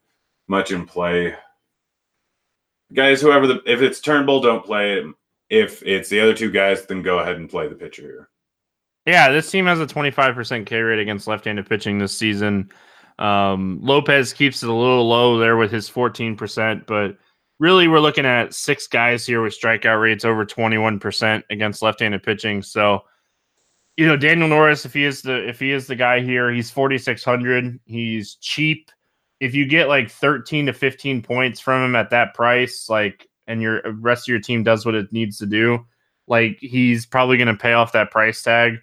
Speaker 3: much in play. Guys, whoever the if it's Turnbull, don't play it. If it's the other two guys, then go ahead and play the pitcher here.
Speaker 2: Yeah, this team has a 25% K rate against left-handed pitching this season. Um, Lopez keeps it a little low there with his 14%, but really we're looking at six guys here with strikeout rates over 21% against left-handed pitching. So, you know, Daniel Norris, if he is the if he is the guy here, he's 4600. He's cheap. If you get like 13 to 15 points from him at that price, like and your rest of your team does what it needs to do, like he's probably going to pay off that price tag.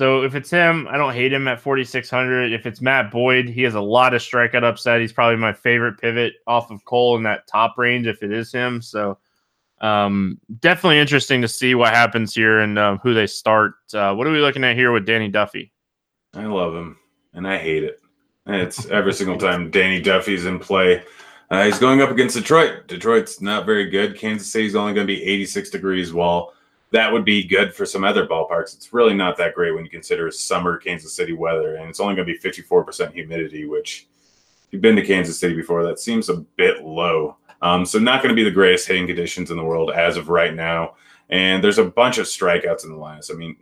Speaker 2: So if it's him, I don't hate him at 4,600. If it's Matt Boyd, he has a lot of strikeout upside. He's probably my favorite pivot off of Cole in that top range if it is him. So um, definitely interesting to see what happens here and uh, who they start. Uh, what are we looking at here with Danny Duffy?
Speaker 3: I love him and I hate it. It's every single time Danny Duffy's in play. Uh, he's going up against Detroit. Detroit's not very good. Kansas City's only going to be 86 degrees while that would be good for some other ballparks. It's really not that great when you consider summer Kansas City weather, and it's only going to be 54% humidity, which if you've been to Kansas City before, that seems a bit low. Um, so not going to be the greatest hitting conditions in the world as of right now. And there's a bunch of strikeouts in the lines. I mean,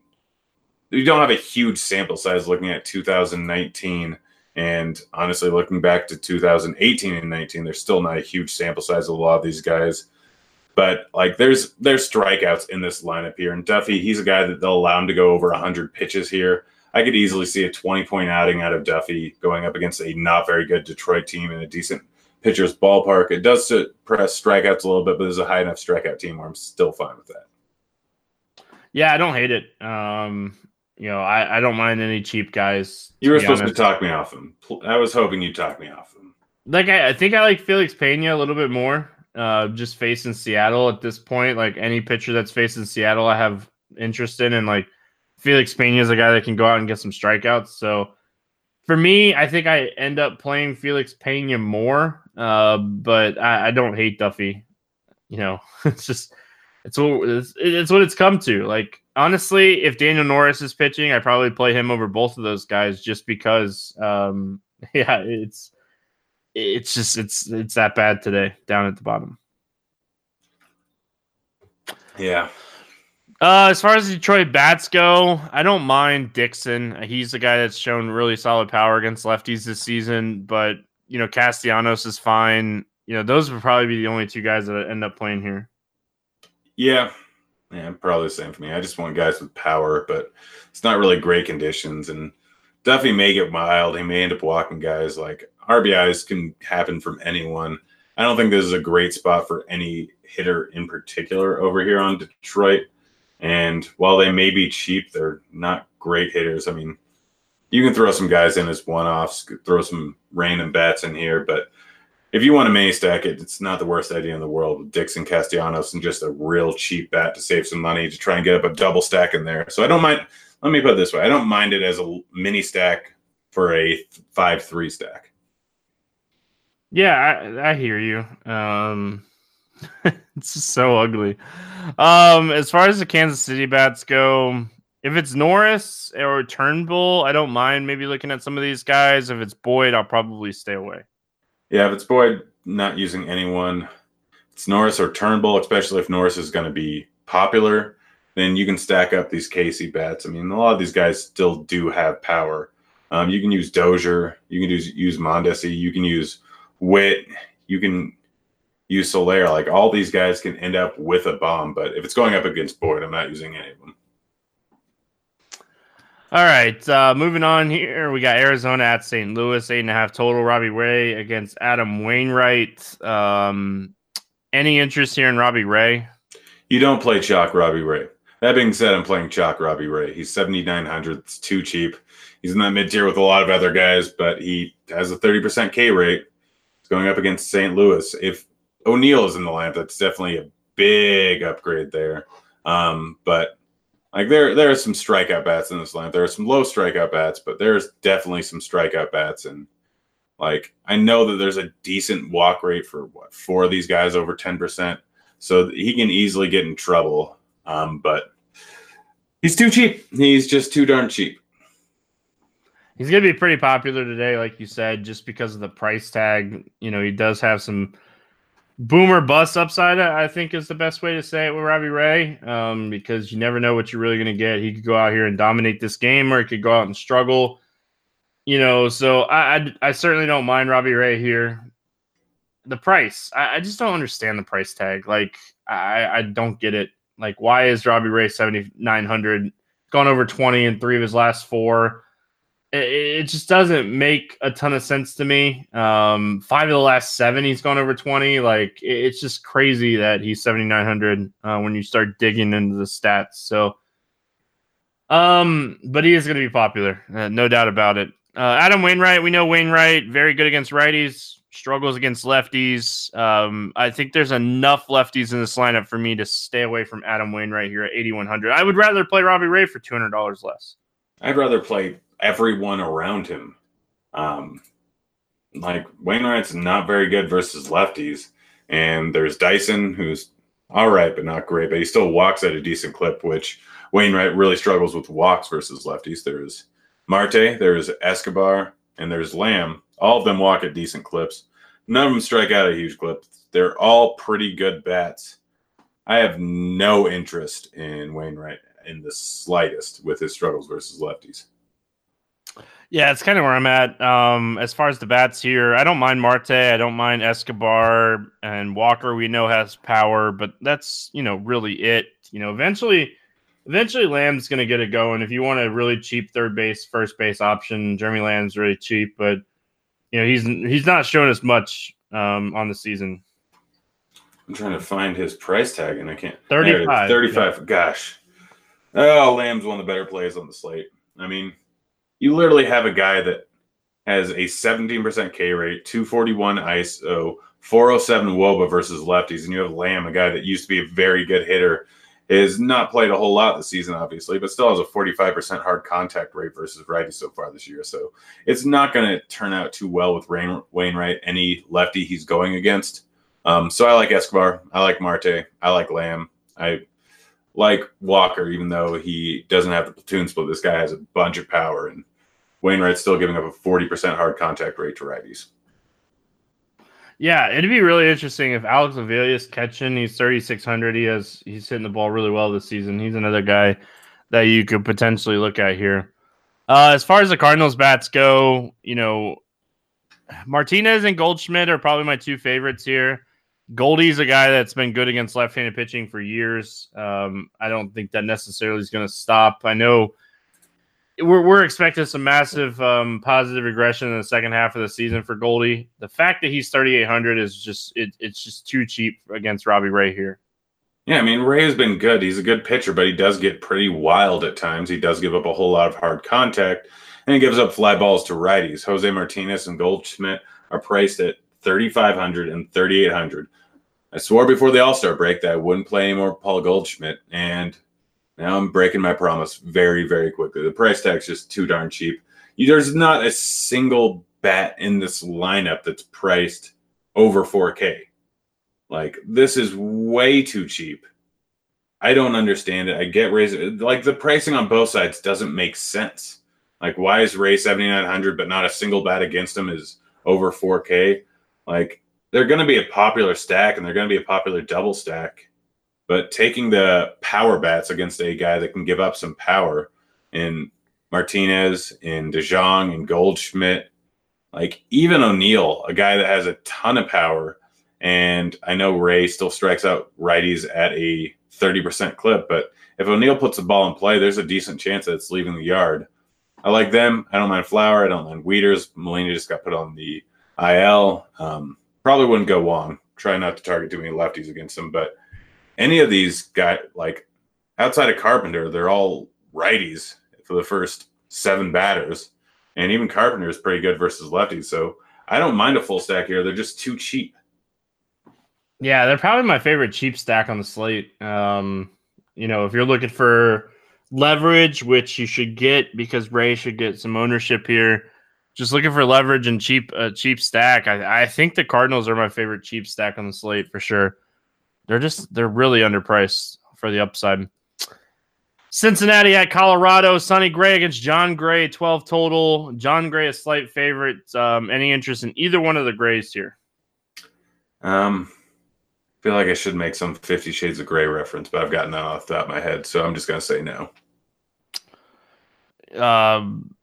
Speaker 3: you don't have a huge sample size looking at 2019 and honestly looking back to 2018 and 19 there's still not a huge sample size of a lot of these guys but like there's there's strikeouts in this lineup here and duffy he's a guy that they'll allow him to go over 100 pitches here i could easily see a 20 point outing out of duffy going up against a not very good detroit team in a decent pitcher's ballpark it does suppress strikeouts a little bit but there's a high enough strikeout team where i'm still fine with that
Speaker 2: yeah i don't hate it um you know, I, I don't mind any cheap guys.
Speaker 3: You were supposed honest. to talk me off him. I was hoping you'd talk me off him.
Speaker 2: Like I, I think I like Felix Pena a little bit more. Uh, just facing Seattle at this point, like any pitcher that's facing Seattle, I have interest in, and like Felix Pena is a guy that can go out and get some strikeouts. So for me, I think I end up playing Felix Pena more, uh, but I, I don't hate Duffy. You know, it's just it's what it's, it's what it's come to. Like honestly, if Daniel Norris is pitching, I probably play him over both of those guys just because. Um, yeah, it's it's just it's it's that bad today down at the bottom.
Speaker 3: Yeah.
Speaker 2: Uh, as far as Detroit bats go, I don't mind Dixon. He's the guy that's shown really solid power against lefties this season, but you know Castellanos is fine. You know those would probably be the only two guys that end up playing here.
Speaker 3: Yeah, yeah, probably the same for me. I just want guys with power, but it's not really great conditions. And Duffy may get mild. He may end up walking guys. Like RBIs can happen from anyone. I don't think this is a great spot for any hitter in particular over here on Detroit. And while they may be cheap, they're not great hitters. I mean, you can throw some guys in as one offs, throw some random bats in here, but if you want to mini stack it, it's not the worst idea in the world with Dixon Castellanos and just a real cheap bat to save some money to try and get up a double stack in there. So I don't mind. Let me put it this way: I don't mind it as a mini stack for a five three stack.
Speaker 2: Yeah, I, I hear you. Um, it's so ugly. Um, as far as the Kansas City bats go, if it's Norris or Turnbull, I don't mind maybe looking at some of these guys. If it's Boyd, I'll probably stay away.
Speaker 3: Yeah, if it's Boyd not using anyone, it's Norris or Turnbull, especially if Norris is going to be popular, then you can stack up these KC bats. I mean, a lot of these guys still do have power. Um, you can use Dozier, you can use use Mondesi, you can use Witt, you can use Soler. Like all these guys can end up with a bomb, but if it's going up against Boyd, I'm not using any of them.
Speaker 2: All right, uh, moving on here. We got Arizona at St. Louis, eight and a half total. Robbie Ray against Adam Wainwright. Um, any interest here in Robbie Ray?
Speaker 3: You don't play chalk Robbie Ray. That being said, I'm playing chalk Robbie Ray. He's 7,900. It's too cheap. He's in that mid tier with a lot of other guys, but he has a 30% K rate. Going up against St. Louis. If O'Neill is in the lineup, that's definitely a big upgrade there. Um, but like there, there are some strikeout bats in this lineup. There are some low strikeout bats, but there's definitely some strikeout bats. And like I know that there's a decent walk rate for what four of these guys over ten percent, so he can easily get in trouble. Um, but he's too cheap. He's just too darn cheap.
Speaker 2: He's going to be pretty popular today, like you said, just because of the price tag. You know, he does have some boomer bust upside, I think is the best way to say it with Robbie Ray, um, because you never know what you're really going to get. He could go out here and dominate this game, or he could go out and struggle. You know, so I, I, I certainly don't mind Robbie Ray here. The price, I, I just don't understand the price tag. Like, I, I don't get it. Like, why is Robbie Ray seventy nine hundred? Gone over twenty in three of his last four it, just doesn't make a ton of sense to me. Um, five of the last seven, he's gone over 20. Like, it's just crazy that he's 7,900 uh, when you start digging into the stats. So, um, but he is going to be popular, uh, no doubt about it. Uh, Adam Wainwright, we know Wainwright, very good against righties, struggles against lefties. Um, I think there's enough lefties in this lineup for me to stay away from Adam Wainwright here at 8,100. I would rather play Robbie Ray for $200 less.
Speaker 3: I'd rather play everyone around him. Um, like Wainwright's not very good versus lefties, and there's Dyson who's all right, but not great. But he still walks at a decent clip, which Wainwright really struggles with walks versus lefties. There's Marte, there's Escobar, and there's Lamb. All of them walk at decent clips. None of them strike out a huge clip. They're all pretty good bats. I have no interest in Wainwright in the slightest with his struggles versus lefties.
Speaker 2: Yeah, it's kind of where I'm at. Um, as far as the bats here, I don't mind Marte. I don't mind Escobar and Walker. We know has power, but that's you know really it. You know, eventually, eventually Lamb's going to get it going. If you want a really cheap third base, first base option, Jeremy Lamb's really cheap, but you know he's he's not showing us much um, on the season.
Speaker 3: I'm trying to find his price tag and I can't.
Speaker 2: 35.
Speaker 3: 35. Yeah. Gosh. Oh, Lamb's one of the better plays on the slate. I mean, you literally have a guy that has a 17% K rate, 241 ISO, 407 wOBA versus lefties, and you have Lamb, a guy that used to be a very good hitter, is not played a whole lot this season, obviously, but still has a 45% hard contact rate versus righty so far this year. So it's not going to turn out too well with Rain, Wainwright, any lefty he's going against. Um, so I like Escobar. I like Marte. I like Lamb. I like Walker, even though he doesn't have the platoon split. This guy has a bunch of power, and Wainwright's still giving up a 40% hard contact rate to righties.
Speaker 2: Yeah, it'd be really interesting if Alex Avila's catching. He's 3,600. He has he's hitting the ball really well this season. He's another guy that you could potentially look at here. Uh, as far as the Cardinals bats go, you know, Martinez and Goldschmidt are probably my two favorites here. Goldie's a guy that's been good against left-handed pitching for years. Um, I don't think that necessarily is going to stop. I know we're, we're expecting some massive um, positive regression in the second half of the season for Goldie. The fact that he's 3,800 is just it, it's just too cheap against Robbie Ray here.
Speaker 3: Yeah, I mean Ray has been good. He's a good pitcher, but he does get pretty wild at times. He does give up a whole lot of hard contact, and he gives up fly balls to righties. Jose Martinez and Goldschmidt are priced at 3,500 and 3,800. I swore before the All Star break that I wouldn't play anymore Paul Goldschmidt, and now I'm breaking my promise very, very quickly. The price tag's just too darn cheap. There's not a single bat in this lineup that's priced over 4K. Like this is way too cheap. I don't understand it. I get Ray's like the pricing on both sides doesn't make sense. Like why is Ray 7900 but not a single bat against him is over 4K? Like they're going to be a popular stack and they're going to be a popular double stack but taking the power bats against a guy that can give up some power in Martinez, in DeJong, and Goldschmidt, like even O'Neill, a guy that has a ton of power. And I know Ray still strikes out righties at a 30% clip, but if O'Neill puts the ball in play, there's a decent chance that it's leaving the yard. I like them. I don't mind Fowler. I don't mind Wieters. Molina just got put on the IL. Um, probably wouldn't go Wong. Try not to target too many lefties against him, but any of these guys, like outside of Carpenter, they're all righties for the first seven batters. And even Carpenter is pretty good versus lefties. So I don't mind a full stack here. They're just too cheap.
Speaker 2: Yeah, they're probably my favorite cheap stack on the slate. Um, you know, if you're looking for leverage, which you should get because Ray should get some ownership here. Just looking for leverage and cheap, uh, cheap stack. I, I think the Cardinals are my favorite cheap stack on the slate for sure. They're just they're really underpriced for the upside. Cincinnati at Colorado. Sonny Gray against Jon Gray, 12 total. Jon Gray, a slight favorite. Um, any interest in either one of the Grays here?
Speaker 3: Um, I feel like I should make some Fifty Shades of Gray reference, but I've gotten that off the top of my head, so I'm just going to say no.
Speaker 2: Um,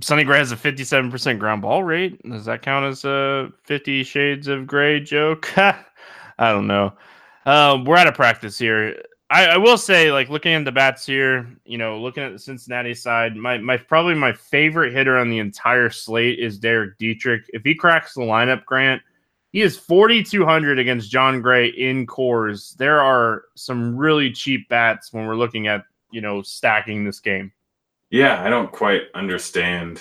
Speaker 2: Sonny Gray has a 57% ground ball rate. Does that count as a 50 Shades of Gray joke? I don't know. Um, we're out of practice here. I, I, will say, like looking at the bats here, you know, looking at the Cincinnati side, my my probably my favorite hitter on the entire slate is Derek Dietrich. If he cracks the lineup, Grant, he is 4,200 against Jon Gray in Coors. There are some really cheap bats when we're looking at you know stacking this game.
Speaker 3: Yeah, I don't quite understand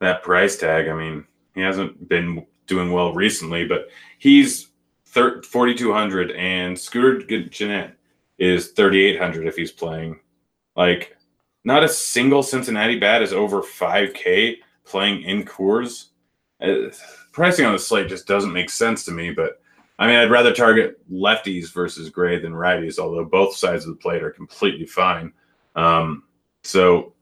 Speaker 3: that price tag. I mean, he hasn't been doing well recently, but he's 4,200 and Scooter Gennett is 3,800 if he's playing. Like, not a single Cincinnati bat is over 5K playing in Coors. Uh, pricing on the slate just doesn't make sense to me, but I mean, I'd rather target lefties versus Gray than righties, although both sides of the plate are completely fine. Um, so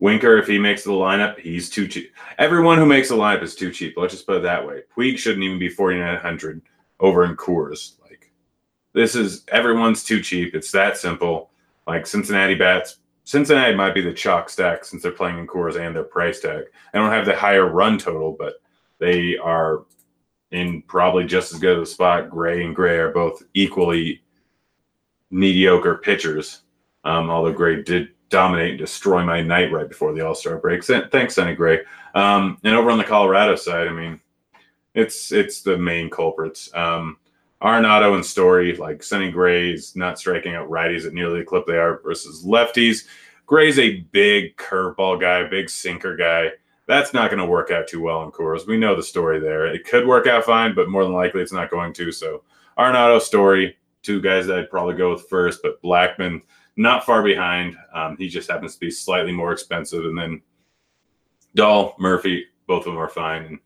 Speaker 3: Winker, if he makes the lineup, he's too cheap. Everyone who makes the lineup is too cheap. Let's just put it that way. Puig shouldn't even be 4,900 over in Coors. Like, this is everyone's too cheap. It's that simple. Like, Cincinnati bats, Cincinnati might be the chalk stack since they're playing in Coors and their price tag. I don't have the higher run total, but they are in probably just as good of a spot. Gray and Gray are both equally mediocre pitchers. Um, although Gray did dominate and destroy my night right before the All Star break. Thanks, Sonny Gray. Um, and over on the Colorado side, I mean, it's it's the main culprits. Um, Arenado and Story, like Sonny Gray's not striking out righties at nearly the clip they are versus lefties. Gray's a big curveball guy, big sinker guy that's not going to work out too well in Coors. We know the story there. It could work out fine, but more than likely it's not going to. So Arenado Story, two guys that I'd probably go with first, but Blackmon not far behind. Um, he just happens to be slightly more expensive. And then Dahl, Murphy, both of them are fine. And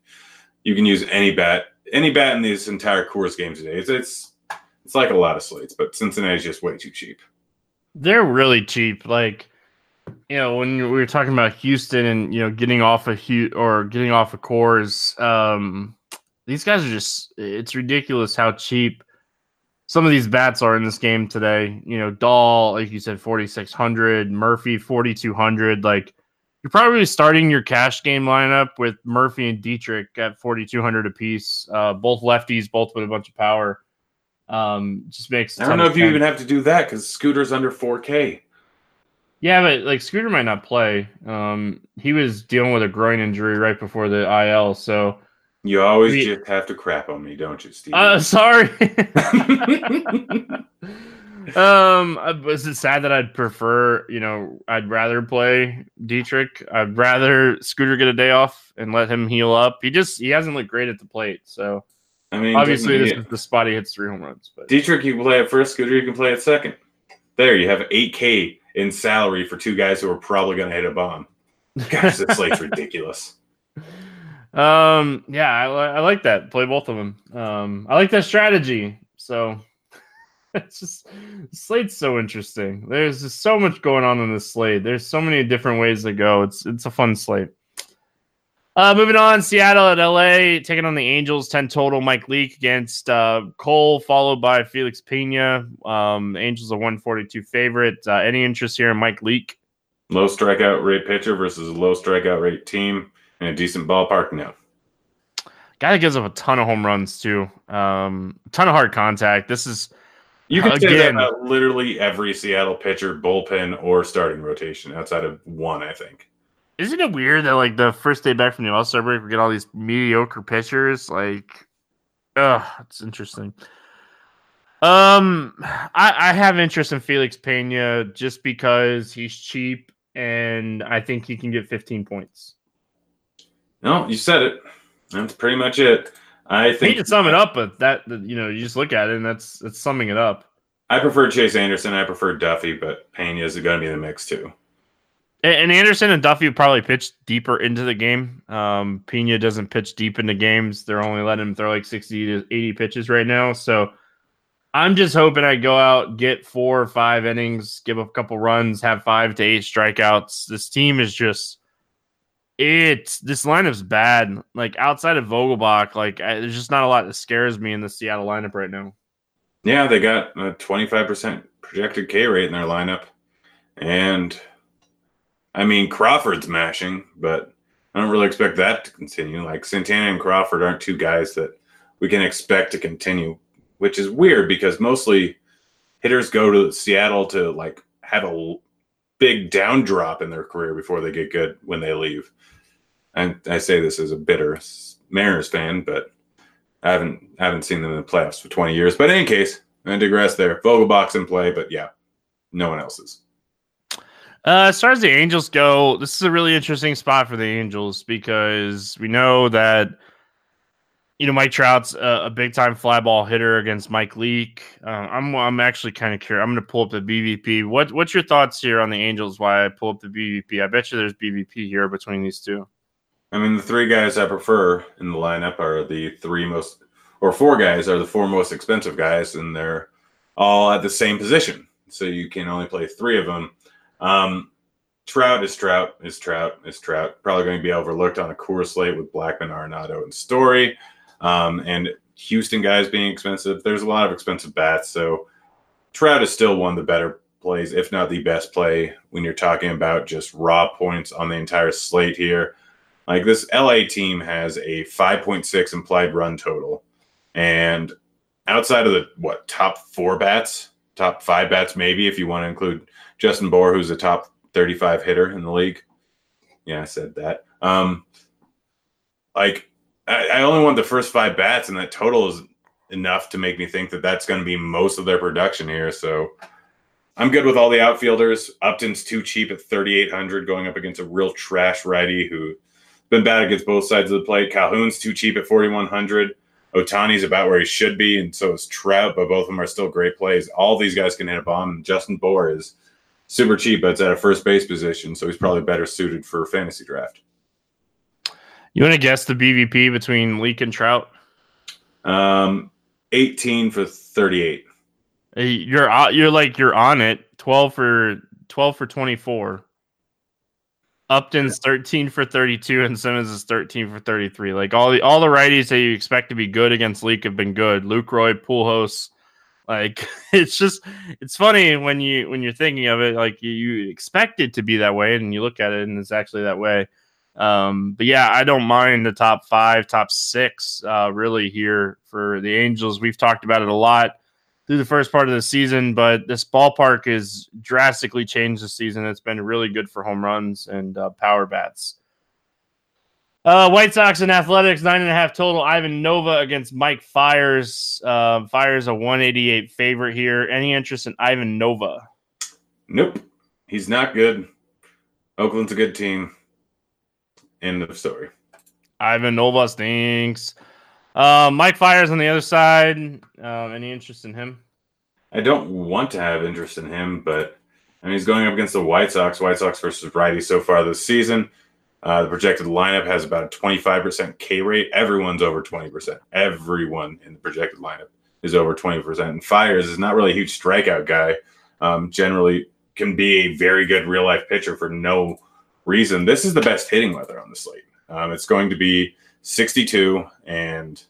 Speaker 3: you can use any bat, any bat in this entire Coors game today. It's it's it's like a lot of slates, but Cincinnati's just way too cheap.
Speaker 2: They're really cheap. Like you know, when we were talking about Houston and you know getting off a Hugh or getting off of Coors, um, these guys are just it's ridiculous how cheap some of these bats are in this game today. You know, Dahl, like you said, forty six hundred, Murphy forty two hundred. Like you're probably starting your cash game lineup with Murphy and Dietrich at forty two hundred apiece. Uh, both lefties, both with a bunch of power. Um, just makes.
Speaker 3: I don't know if you even have to do that because Scooter's under four K.
Speaker 2: Yeah, but like Scooter might not play. Um, he was dealing with a groin injury right before the IL, so
Speaker 3: you always we, just have to crap on me, don't you, Steve?
Speaker 2: Uh, sorry. um, was it sad that I'd prefer, you know, I'd rather play Dietrich. I'd rather Scooter get a day off and let him heal up. He just he hasn't looked great at the plate, so I mean, obviously this is the spot he hits three home runs. But
Speaker 3: Dietrich, you can play at first. Scooter, you can play at second. There, you have eight K in salary for two guys who are probably going to hit a bomb. Gosh, this slate's ridiculous.
Speaker 2: Um, yeah, I, I, like that. Play both of them. Um, I like that strategy. So it's just slate's so interesting. There's just so much going on in this slate. There's so many different ways to go. It's it's a fun slate. Uh, moving on, Seattle at LA taking on the Angels, 10 total. Mike Leake against uh, Cole, followed by Felix Pena. Um, Angels a 142 favorite. Uh, any interest here in Mike Leake?
Speaker 3: Low strikeout rate pitcher versus a low strikeout rate team in a decent ballpark? No.
Speaker 2: Guy that gives up a ton of home runs, too. Um, a ton of hard contact. This is.
Speaker 3: You can again, say that about literally every Seattle pitcher, bullpen, or starting rotation outside of one, I think.
Speaker 2: Isn't it weird that like the first day back from the All Star break, we get all these mediocre pitchers? Like, ugh, it's interesting. Um, I, I have interest in Felix Pena just because he's cheap and I think he can get 15 points.
Speaker 3: No, you said it. That's pretty much it. I think
Speaker 2: you sum it up, but that you know, you just look at it and that's that's summing it up.
Speaker 3: I prefer Chase Anderson. I prefer Duffy, but Pena is going to be the mix too.
Speaker 2: And Anderson and Duffy probably pitch deeper into the game. Um, Pena doesn't pitch deep into games. They're only letting him throw like 60 to 80 pitches right now. So I'm just hoping I go out, get four or five innings, give up a couple runs, have five to eight strikeouts. This team is just it's this lineup's bad. Like outside of Vogelbach, like I, there's just not a lot that scares me in the Seattle lineup right now.
Speaker 3: Yeah, they got a 25% projected K rate in their lineup. And I mean, Crawford's mashing, but I don't really expect that to continue. Like Santana and Crawford aren't two guys that we can expect to continue, which is weird because mostly hitters go to Seattle to like have a big down drop in their career before they get good when they leave. And I say this as a bitter Mariners fan, but I haven't haven't seen them in the playoffs for 20 years. But in any case, I digress there. Vogelbach's in play, but yeah, no one else's.
Speaker 2: Uh, as far as the Angels go, this is a really interesting spot for the Angels because we know that you know Mike Trout's a, a big time fly ball hitter against Mike Leake. Uh, I'm I'm actually kind of curious. I'm going to pull up the BVP. What what's your thoughts here on the Angels? Why I pull up the BVP? I bet you there's BVP here between these two.
Speaker 3: I mean, the three guys I prefer in the lineup are the three most, or four guys are the four most expensive guys, and they're all at the same position. So you can only play three of them. Um, Trout is Trout is Trout is Trout. Probably going to be overlooked on a Coors slate with Blackmon, Arenado, and Story. Um, and Houston guys being expensive. There's a lot of expensive bats. So Trout is still one of the better plays, if not the best play, when you're talking about just raw points on the entire slate here. Like this LA team has a 5.6 implied run total. And outside of the what top four bats, top five bats, maybe if you want to include Justin Bour, who's a top 35 hitter in the league. Yeah, I said that. Um, like I, I only want the first five bats, and that total is enough to make me think that that's going to be most of their production here. So I'm good with all the outfielders. Upton's too cheap at 3,800 going up against a real trash righty who been bad against both sides of the plate. Calhoun's too cheap at 4,100. Ohtani's about where he should be, and so is Trout, but both of them are still great plays. All these guys can hit a bomb. Justin Bour is super cheap, but it's at a first base position, so he's probably better suited for fantasy draft.
Speaker 2: You want to guess the BVP between Leake and Trout?
Speaker 3: Um, 18 for 38.
Speaker 2: You're you're like you're on it. 12 for 12 for 24. Upton's 13 for 32 and Simmons is 13 for 33. Like all the all the righties that you expect to be good against Leake have been good. Lucroy, Pujols, like it's just it's funny when you when you're thinking of it like you, you expect it to be that way and you look at it and it's actually that way. Um, but yeah, I don't mind the top five, top six, uh, really here for the Angels. We've talked about it a lot through the first part of the season, but this ballpark is drastically changed this season. It's been really good for home runs and uh, power bats. Uh, White Sox and Athletics nine and a half total. Ivan Nova against Mike Fiers. Uh, Fiers a one eighty eight favorite here. Any interest in Ivan Nova?
Speaker 3: Nope, he's not good. Oakland's a good team. End of story.
Speaker 2: Ivan Nova stinks. Uh, Mike Fiers on the other side. Uh, any interest in him?
Speaker 3: I don't want to have interest in him, but I mean he's going up against the White Sox. White Sox versus righty so far this season. Uh, the projected lineup has about a 25% K rate. Everyone's over 20%. Everyone in the projected lineup is over 20%. And Fiers is not really a huge strikeout guy. Um, generally, can be a very good real life pitcher for no reason. This is the best hitting weather on the slate. Um, it's going to be 62 and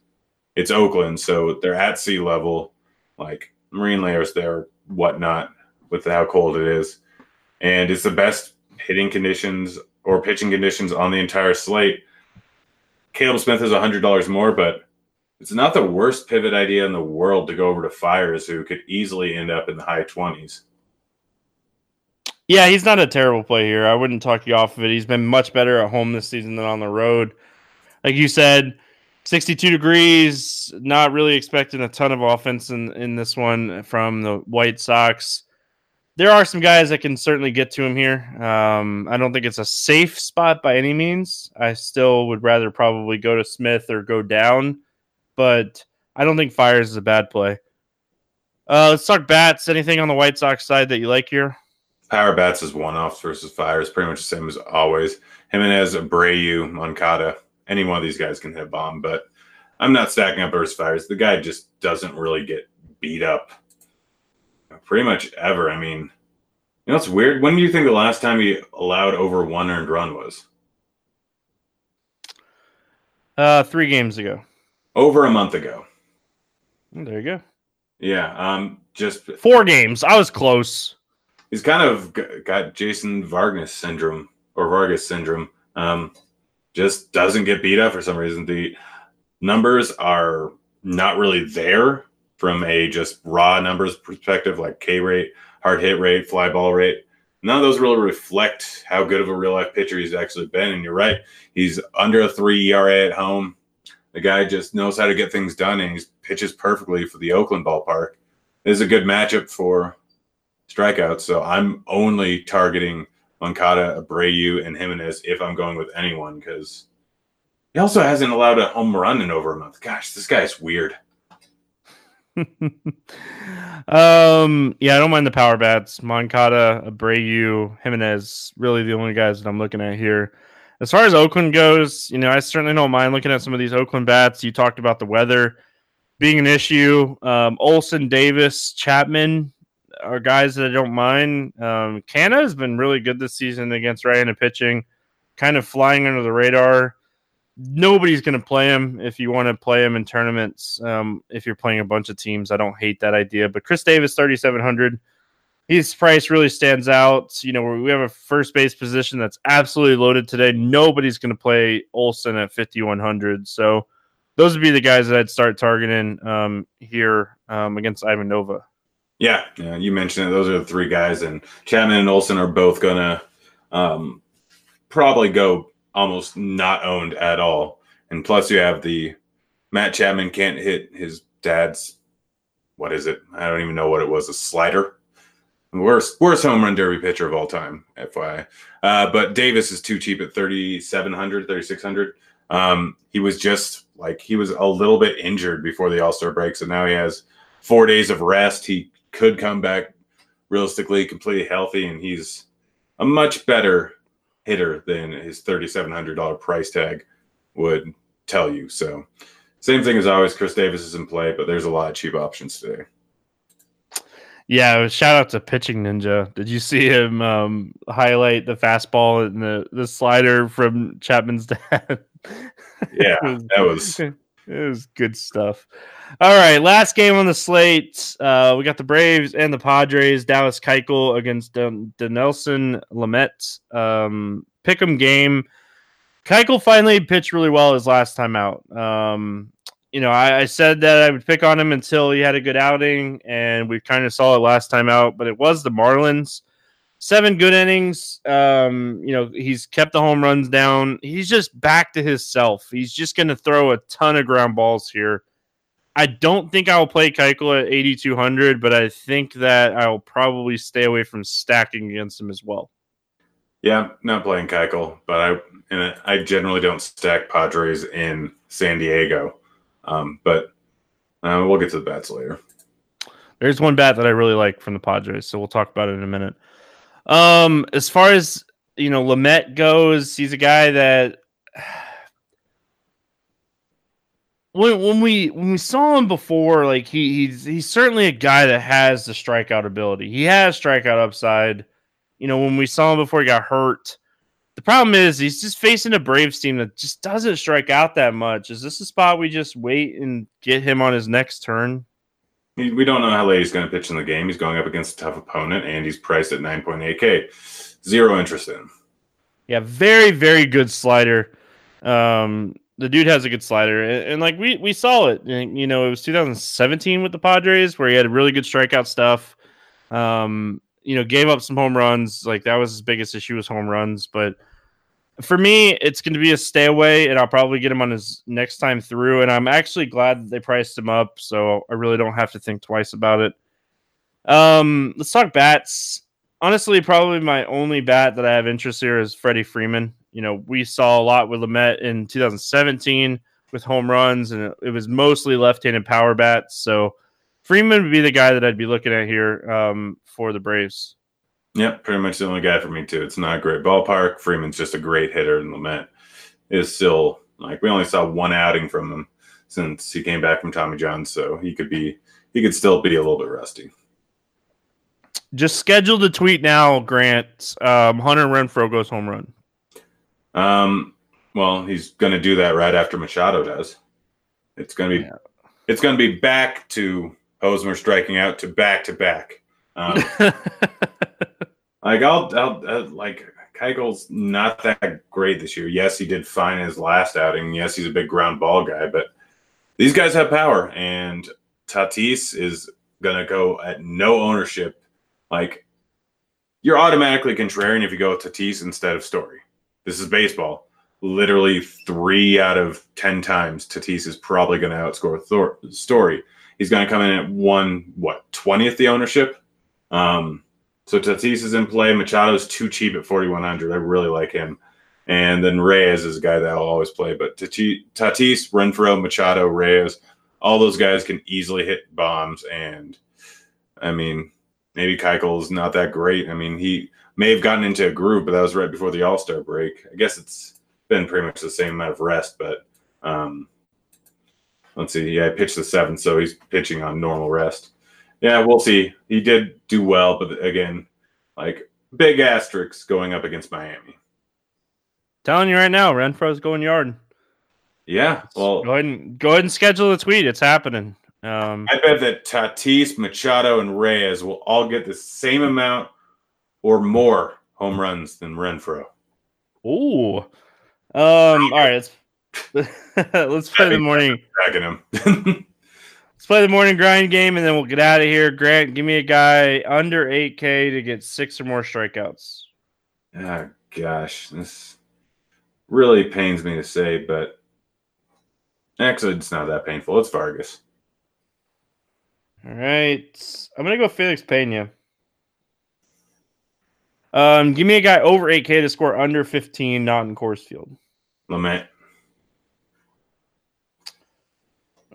Speaker 3: it's Oakland, so they're at sea level, like marine layers there, whatnot, with how cold it is. And it's the best hitting conditions or pitching conditions on the entire slate. Caleb Smith is $100 more, but it's not the worst pivot idea in the world to go over to Fiers, who could easily end up in the high 20s.
Speaker 2: Yeah, he's not a terrible play here. I wouldn't talk you off of it. He's been much better at home this season than on the road like you said, 62 degrees, not really expecting a ton of offense in, in this one from the White Sox. There are some guys that can certainly get to him here. Um, I don't think it's a safe spot by any means. I still would rather probably go to Smith or go down, but I don't think Fiers is a bad play. Uh, let's talk bats. Anything on the White Sox side that you like here?
Speaker 3: Power bats is one offs versus Fiers, pretty much the same as always. Jimenez, Abreu, Moncada any one of these guys can hit bomb, but I'm not stacking up burst Fiers. The guy just doesn't really get beat up pretty much ever. I mean, you know, it's weird. When do you think the last time he allowed over one earned run was?
Speaker 2: Uh, three games ago.
Speaker 3: Over a month ago.
Speaker 2: There you go.
Speaker 3: Yeah. Um, just
Speaker 2: four games. I was close.
Speaker 3: He's kind of got Jason Vargas syndrome or Vargas syndrome. Um, just doesn't get beat up for some reason. The numbers are not really there from a just raw numbers perspective, like K rate, hard hit rate, fly ball rate. None of those really reflect how good of a real life pitcher he's actually been. And you're right, he's under a three ERA at home. The guy just knows how to get things done, and he pitches perfectly for the Oakland ballpark. This is a good matchup for strikeouts. So I'm only targeting Moncada, Abreu, and Jimenez if I'm going with anyone because he also hasn't allowed a home run in over a month. Gosh, this guy's weird.
Speaker 2: um, yeah, I don't mind the power bats. Moncada, Abreu, Jimenez, really the only guys that I'm looking at here. As far as Oakland goes, you know, I certainly don't mind looking at some of these Oakland bats. You talked about the weather. being an issue. Um, Olson, Davis, Chapman are guys that I don't mind. Um, Canha has been really good this season against right-handed pitching, kind of flying under the radar. Nobody's going to play him if you want to play him in tournaments. Um, if you're playing a bunch of teams, I don't hate that idea. But Khris Davis, 3,700 his price really stands out. You know, we have a first base position that's absolutely loaded today. Nobody's going to play Olson at 5,100. So those would be the guys that I'd start targeting um, here um, against Ivan Nova.
Speaker 3: Yeah, yeah, you mentioned it. Those are the three guys, and Chapman and Olson are both to um, probably go almost not owned at all. And plus, you have the Matt Chapman can't hit his dad's. What is it? I don't even know what it was. A slider Worst worst home run derby pitcher of all time, FYI. Uh, but Davis is too cheap at 3,700, 3,600. Um, he was just like he was a little bit injured before the All Star break, so now he has four days of rest. He could come back realistically completely healthy, and he's a much better hitter than his $3,700 price tag would tell you. So, same thing as always. Khris Davis is in play, but there's a lot of cheap options today.
Speaker 2: Yeah, shout out to pitching ninja. Did you see him um, highlight the fastball and the, the slider from Chapman's dad?
Speaker 3: yeah, that was
Speaker 2: it was good stuff. All right, last game on the slate. Uh, we got the Braves and the Padres. Dallas Keuchel against Dinelson Lamet. Um, Pick'em game. Keuchel finally pitched really well his last time out. Um, you know, I, I, said that I would pick on him until he had a good outing, and we kind of saw it last time out. But it was the Marlins. Seven good innings. Um, you know, he's kept the home runs down. He's just back to his self. He's just going to throw a ton of ground balls here. I don't think I will play Keuchel at 8,200, but I think that I will probably stay away from stacking against him as well.
Speaker 3: Yeah, not playing Keuchel, but I and I generally don't stack Padres in San Diego. Um, but uh, we'll get to the bats later.
Speaker 2: There's one bat that I really like from the Padres, so we'll talk about it in a minute. Um, as far as you know, Lamet goes, he's a guy that when when we when we saw him before, like he he's he's certainly a guy that has the strikeout ability. He has strikeout upside. You know, when we saw him before he got hurt, the problem is he's just facing a Braves team that just doesn't strike out that much. Is this a spot we just wait and get him on his next turn?
Speaker 3: We don't know how late he's going to pitch in the game. He's going up against a tough opponent, and he's priced at 9.8K. Zero interest in.
Speaker 2: Yeah, very, very good slider. Um, the dude has a good slider, and, and, like we we saw it. You know, it was 2017 with the Padres where he had really good strikeout stuff. Um, you know, gave up some home runs. Like that was his biggest issue was home runs. But for me, it's going to be a stay away, and I'll probably get him on his next time through. And I'm actually glad they priced him up, so I really don't have to think twice about it. Um, let's talk bats. Honestly, probably my only bat that I have interest here is Freddie Freeman. You know, we saw a lot with Lamet in 2017 with home runs, and it was mostly left-handed power bats. So Freeman would be the guy that I'd be looking at here um, for the Braves.
Speaker 3: Yep, pretty much the only guy for me too. It's not a great ballpark. Freeman's just a great hitter, and Lamet is still like we only saw one outing from him since he came back from Tommy John, so he could be he could still be a little bit rusty.
Speaker 2: Just schedule the tweet now, Grant. Um, Hunter Renfroe goes home run.
Speaker 3: Um, well, he's going to do that right after Machado does. It's going to be, yeah. it's going to be back to Hosmer striking out to back to back. Um, like I'll, I'll, I'll, like Keuchel's not that great this year. Yes, he did fine in his last outing. Yes, he's a big ground ball guy, but these guys have power, and Tatis is gonna go at no ownership. Like you're automatically contrarian if you go with Tatis instead of Story. This is baseball. Literally three out of ten times, Tatis is probably going to outscore Thor- Story. He's going to come in at one, what, 20th the ownership? Um, so Tatis is in play. Machado's too cheap at 4,100. I really like him. And then Reyes is a guy that I'll always play. But Tatis, Renfroe, Machado, Reyes, all those guys can easily hit bombs. And I mean, maybe Keuchel's not that great. I mean, he may have gotten into a groove, but that was right before the All Star break. I guess it's been pretty much the same amount of rest, but um, let's see. Yeah, I pitched the seventh, so he's pitching on normal rest. Yeah, we'll see. He did do well, but again, like big asterisks going up against Miami.
Speaker 2: Telling you right now, Renfroe's going yard.
Speaker 3: Yeah, well,
Speaker 2: go ahead and go ahead and schedule a tweet. It's happening. Um,
Speaker 3: I bet that Tatis, Machado, and Reyes will all get the same amount or more home runs than Renfroe.
Speaker 2: Ooh. Um. All right. Let's let's play the morning.
Speaker 3: him.
Speaker 2: let's play the morning grind game, and then we'll get out of here. Grant, give me a guy under eight K to get six or more strikeouts.
Speaker 3: Oh gosh, this really pains me to say, but actually, it's not that painful. It's Vargas.
Speaker 2: All right, I'm gonna go Felix Pena. Um, give me a guy over 8K to score under 15, not in Coors Field.
Speaker 3: Lamet.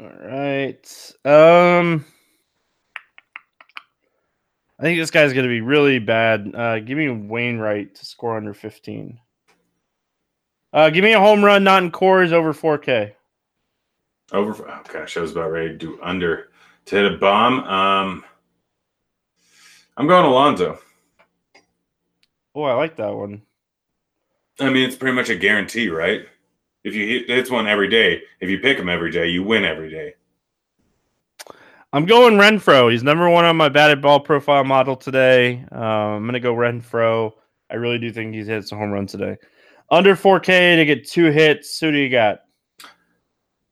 Speaker 2: All right. Um, I think this guy's going to be really bad. Uh, give me Wainwright to score under 15. Uh, give me a home run, not in Coors, over 4K.
Speaker 3: Over. Oh gosh, I was about ready to do under to hit a bomb. Um, I'm going Alonso.
Speaker 2: Oh, I like that one.
Speaker 3: I mean, it's pretty much a guarantee, right? If you hit it's one every day, if you pick him every day, you win every day.
Speaker 2: I'm going Renfroe. He's number one on my batted ball profile model today. Um, I'm going to go Renfroe. I really do think he's hits a home run today. Under 4K to get two hits. Who do you got?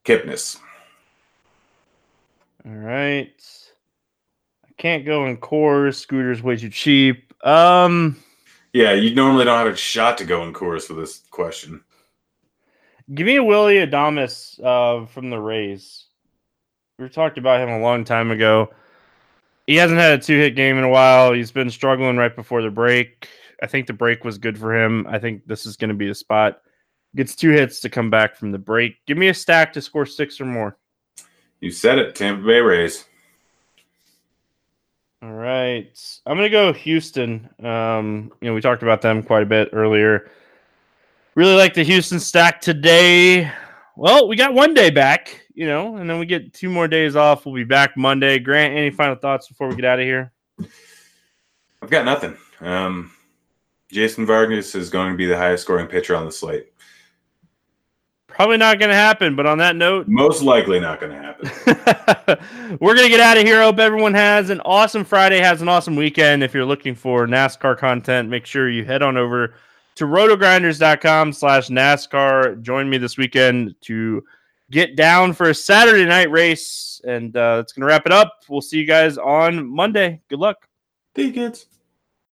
Speaker 3: Kipnis.
Speaker 2: All right. I can't go in Coors. Scooter's way too cheap. Um.
Speaker 3: Yeah, you normally don't have a shot to go in Coors for this question.
Speaker 2: Give me a Willy Adames uh, from the Rays. We talked about him a long time ago. He hasn't had a two hit game in a while. He's been struggling right before the break. I think the break was good for him. I think this is going to be the spot. Gets two hits to come back from the break. Give me a stack to score six or more.
Speaker 3: You said it, Tampa Bay Rays.
Speaker 2: All right. I'm going to go Houston. Um, you know, we talked about them quite a bit earlier. Really like the Houston stack today. Well, we got one day back, you know, and then we get two more days off. We'll be back Monday. Grant, any final thoughts before we get out of here?
Speaker 3: I've got nothing. Um, Jason Vargas is going to be the highest scoring pitcher on the slate.
Speaker 2: Probably not going to happen, but on that note,
Speaker 3: most likely not going to
Speaker 2: happen. We're going to get out of here. Hope everyone has an awesome Friday, has an awesome weekend. If you're looking for NASCAR content, make sure you head on over to rotogrinders.com slash NASCAR. Join me this weekend to get down for a Saturday night race. And uh, that's going to wrap it up. We'll see you guys on Monday. Good luck.
Speaker 3: You, kids.